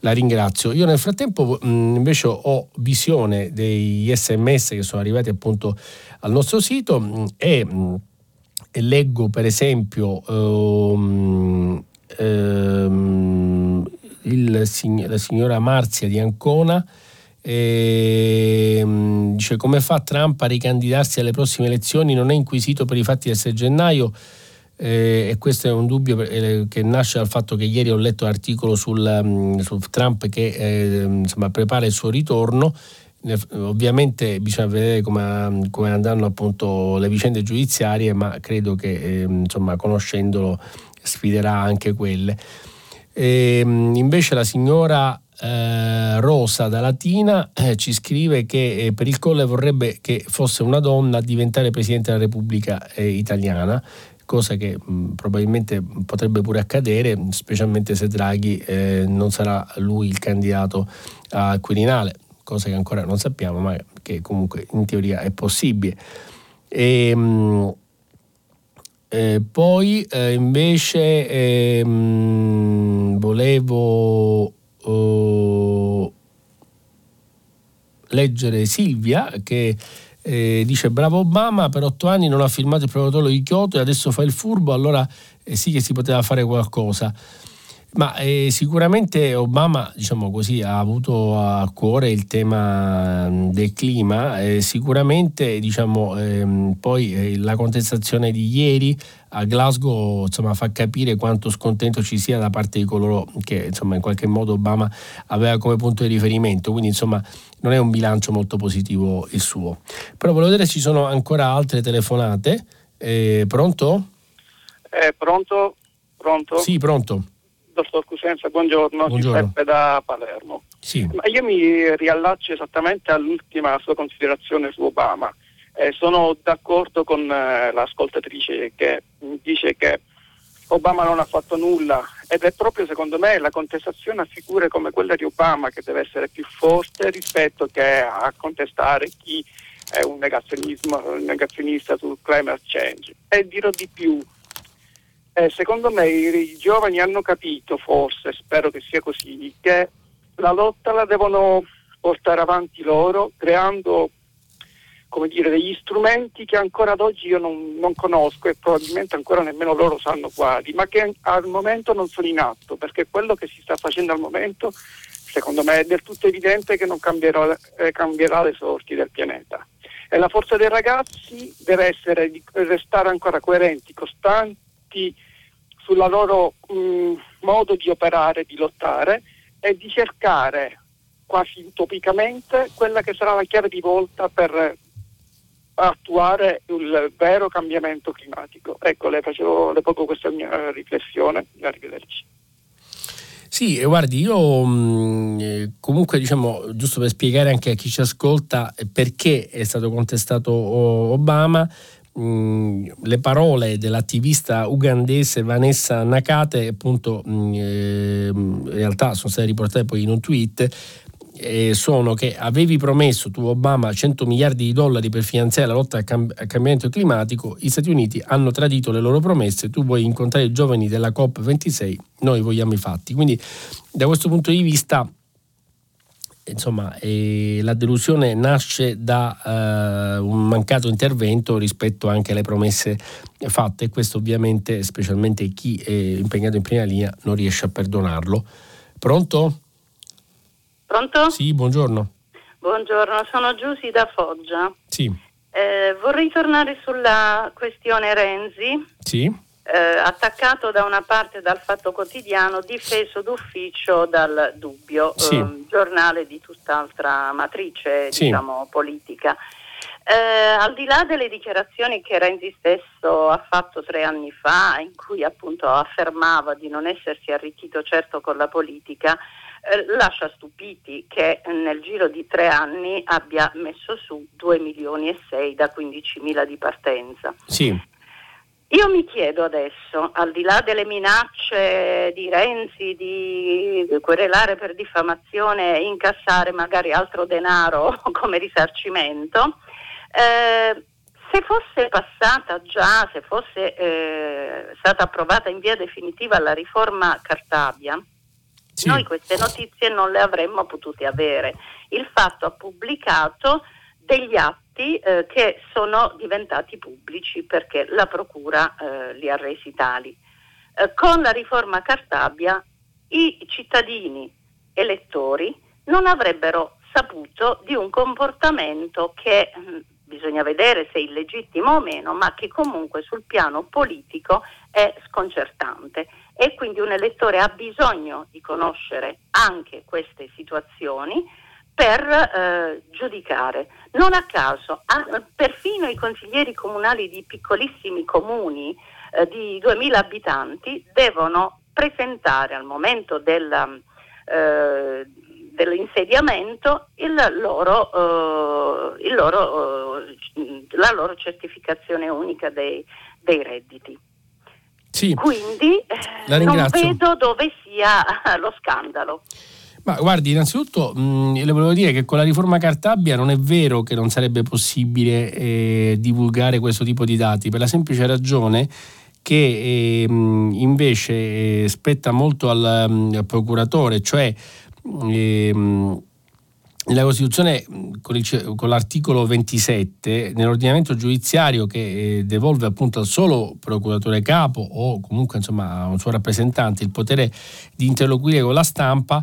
La ringrazio. Io nel frattempo mh, invece ho visione degli sms che sono arrivati appunto al nostro sito mh, e, e, leggo per esempio um, um, il, la signora Marzia di Ancona e, ehm, dice come fa Trump a ricandidarsi alle prossime elezioni? Non è inquisito per i fatti del 6 gennaio. Eh, e questo è un dubbio eh, che nasce dal fatto che ieri ho letto un articolo sul, um, su Trump che eh, insomma, prepara il suo ritorno. Ovviamente bisogna vedere come, come, andranno appunto le vicende giudiziarie ma credo che eh, insomma conoscendolo sfiderà anche quelle. E, ehm, invece la signora eh, Rosa da Latina eh, ci scrive che eh, per il Colle vorrebbe che fosse una donna a diventare Presidente della Repubblica eh, Italiana, cosa che mh, probabilmente potrebbe pure accadere, specialmente se Draghi eh, non sarà lui il candidato a Quirinale, cosa che ancora non sappiamo, ma che comunque in teoria è possibile. E, mh, mm, eh, poi eh, invece eh, mh, volevo leggere Silvia che eh, dice bravo Obama per otto anni non ha firmato il protocollo di Kyoto e adesso fa il furbo allora eh, sì che si poteva fare qualcosa ma eh, sicuramente Obama diciamo così, ha avuto a cuore il tema del clima eh, sicuramente diciamo, ehm, poi eh, la contestazione di ieri a Glasgow insomma, fa capire quanto scontento ci sia da parte di coloro che insomma, in qualche modo Obama aveva come punto di riferimento quindi insomma non è un bilancio molto positivo il suo però volevo vedere se ci sono ancora altre telefonate eh, pronto? Eh, pronto? Pronto? Sì, pronto dottor Cusenza, buongiorno, buongiorno. Giuseppe da Palermo. Sì. Ma io mi riallaccio esattamente all'ultima sua considerazione su Obama. Eh, sono d'accordo con eh, l'ascoltatrice che dice che Obama non ha fatto nulla ed è proprio secondo me la contestazione a figure come quella di Obama che deve essere più forte rispetto che a contestare chi è un, un negazionista sul climate change. E dirò di più, eh, secondo me i, i, giovani hanno capito, forse, spero che sia così, che la lotta la devono portare avanti loro, creando come dire, degli strumenti che ancora ad oggi io non, non, conosco e probabilmente ancora nemmeno loro sanno quali, ma che al momento non sono in atto, perché quello che si sta facendo al momento, secondo me, è del tutto evidente che non cambierà, eh, cambierà le sorti del pianeta. E la forza dei ragazzi deve essere di restare ancora coerenti, costanti, tutti sul loro mh, mm, modo di operare, di lottare e di cercare quasi utopicamente quella che sarà la chiave di volta per attuare il vero cambiamento climatico. Ecco, le facevo le poco questa mia riflessione. Arrivederci. Sì, guardi, io mh, eh, comunque diciamo, giusto per spiegare anche a chi ci ascolta perché è stato contestato Obama, le parole dell'attivista ugandese Vanessa Nakate appunto eh, in realtà sono state riportate poi in un tweet eh, sono che avevi promesso tu Obama 100 miliardi di dollari per finanziare la lotta al, cam- al, cambiamento climatico, gli Stati Uniti hanno tradito le loro promesse, tu vuoi incontrare i giovani della COP26, noi vogliamo i fatti. Quindi da questo punto di vista insomma, eh, la delusione nasce da eh, un mancato intervento rispetto anche alle promesse fatte e questo ovviamente, specialmente chi è impegnato in prima linea, non riesce a perdonarlo. Pronto? Pronto? Sì, buongiorno. Buongiorno, sono Giussi da Foggia. Sì. Eh, vorrei tornare sulla questione Renzi. Sì. Eh, attaccato da una parte dal Fatto Quotidiano, difeso d'ufficio dal Dubbio, sì. eh, giornale di tutt'altra matrice sì. diciamo, politica. Eh, al di là delle dichiarazioni che Renzi stesso ha fatto tre anni fa, in cui appunto affermava di non essersi arricchito certo con la politica, eh, lascia stupiti che nel giro di tre anni abbia messo su 2 milioni e 6 da 15 mila di partenza. Sì. Io mi chiedo adesso, al di là delle minacce di Renzi di querelare per diffamazione e incassare magari altro denaro come risarcimento, eh, se fosse passata già, se fosse eh, stata approvata in via definitiva la riforma Cartabia, sì. noi queste notizie non le avremmo potute avere. Il fatto ha pubblicato degli atti eh, che sono diventati pubblici perché la Procura eh, li ha resi tali. Eh, con la riforma Cartabia i cittadini elettori non avrebbero saputo di un comportamento che mh, bisogna vedere se illegittimo o meno, ma che comunque sul piano politico è sconcertante e quindi un elettore ha bisogno di conoscere anche queste situazioni per eh, giudicare. Non a caso, a, perfino i consiglieri comunali di piccolissimi comuni eh, di 2000 abitanti devono presentare al momento della, eh, dell'insediamento il loro, il loro, la loro certificazione unica dei, dei redditi. Sì, Quindi eh, non vedo dove sia lo scandalo. Ma guardi, innanzitutto mh, le volevo dire che con la riforma Cartabia non è vero che non sarebbe possibile eh, divulgare questo tipo di dati, per la semplice ragione che eh, invece eh, spetta molto al, al procuratore, cioè ehm, la Costituzione con, il, con, l'articolo 27 nell'ordinamento giudiziario che eh, devolve appunto al solo procuratore capo o comunque insomma a un suo rappresentante il potere di interloquire con la stampa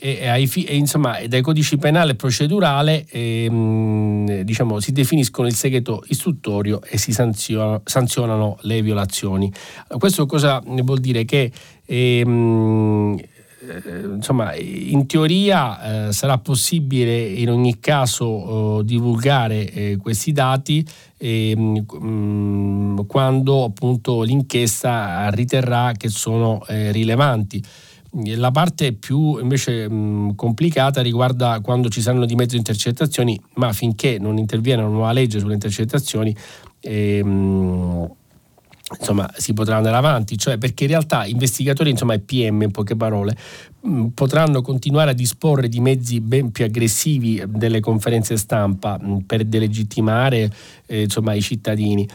e, ai, e insomma dai codici penale e procedurale ehm, diciamo, si definiscono il segreto istruttorio e si sanzionano, sanzionano le violazioni. Questo cosa vuol dire? Che ehm, insomma, in teoria eh, sarà possibile in ogni caso eh, divulgare eh, questi dati mh, mm, quando appunto l'inchiesta riterrà che sono eh, rilevanti. La parte più invece mh, complicata riguarda quando ci saranno di mezzo intercettazioni, ma finché non interviene una nuova legge sulle intercettazioni, ehm, insomma, si potrà andare avanti, cioè perché in realtà investigatori, insomma, e PM in poche parole, mh, potranno continuare a disporre di mezzi ben più aggressivi delle conferenze stampa mh, per delegittimare eh, insomma, i cittadini.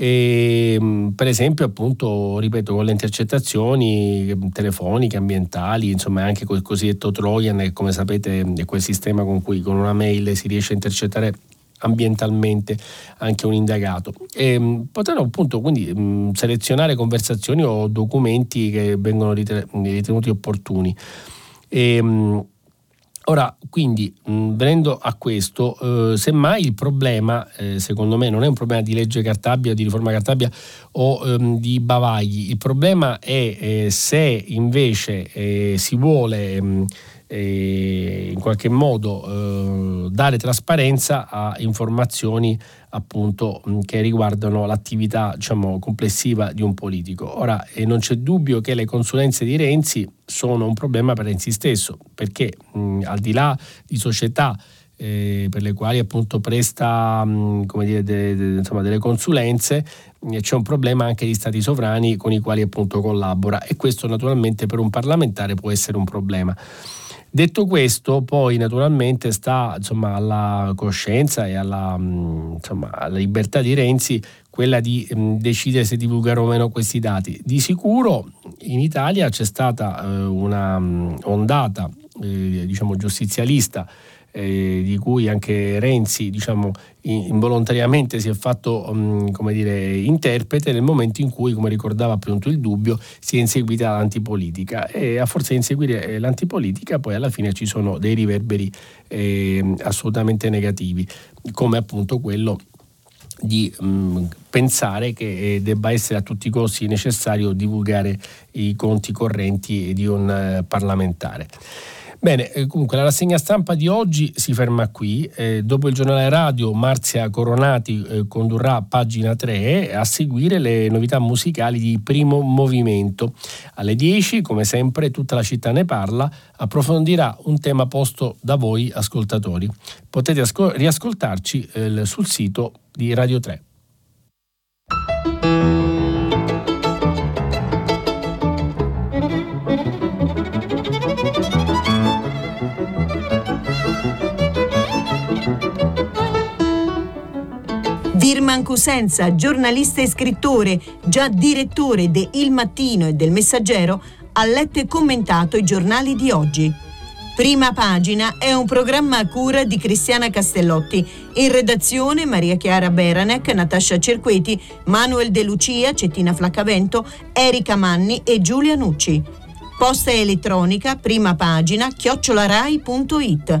E, per esempio appunto ripeto con le intercettazioni telefoniche ambientali insomma anche col cosiddetto Trojan che come sapete è quel sistema con cui con una mail si riesce a intercettare ambientalmente anche un indagato. E, potranno appunto quindi selezionare conversazioni o documenti che vengono ritenuti opportuni. E, mh, Ora, quindi, mh, venendo a questo, eh, semmai il problema, eh, secondo me, non è un problema di legge Cartabia, di riforma Cartabia o ehm, di bavagli, il problema è eh, se invece eh, si vuole mh, eh, in qualche modo eh, dare trasparenza a informazioni appunto che riguardano l'attività diciamo, complessiva di un politico. Ora eh, non c'è dubbio che le consulenze di Renzi sono un problema per Renzi stesso, perché mh, al di là di società eh, per le quali appunto presta mh, dire, de, de, insomma, delle consulenze, eh, c'è un problema anche di stati sovrani con i quali appunto collabora e questo naturalmente per un parlamentare può essere un problema. Detto questo, poi naturalmente sta insomma, alla coscienza e alla, insomma, alla, libertà di Renzi quella di mh, decidere se divulgare o meno questi dati. Di sicuro in Italia c'è stata eh, una mh, ondata eh, diciamo, giustizialista eh, di cui anche Renzi diciamo, involontariamente si è fatto um, come dire, interprete nel momento in cui, come ricordava appunto il dubbio, si è inseguita l'antipolitica e a forza di inseguire eh, l'antipolitica poi alla fine ci sono dei riverberi eh, assolutamente negativi, come appunto quello di mh, pensare che eh, debba essere a tutti i costi necessario divulgare i conti correnti di un eh, parlamentare. Bene, eh, comunque la rassegna stampa di oggi si ferma qui. Eh, dopo il giornale radio Marzia Coronati eh, condurrà pagina 3 a seguire le novità musicali di primo movimento. Alle 10, come sempre, tutta la città ne parla, approfondirà un tema posto da voi ascoltatori. Potete ascol- riascoltarci eh, sul sito di Radio 3. Firman Cosenza, giornalista e scrittore, già direttore de Il Mattino e del Messaggero, ha letto e commentato i giornali di oggi. Prima pagina è un programma a cura di Cristiana Castellotti. In redazione Maria Chiara Beranec, Natascia Cerqueti, Manuel De Lucia, Cettina Flaccavento, Erika Manni e Giulia Nucci. Posta elettronica, prima pagina, chiocciolarai.it.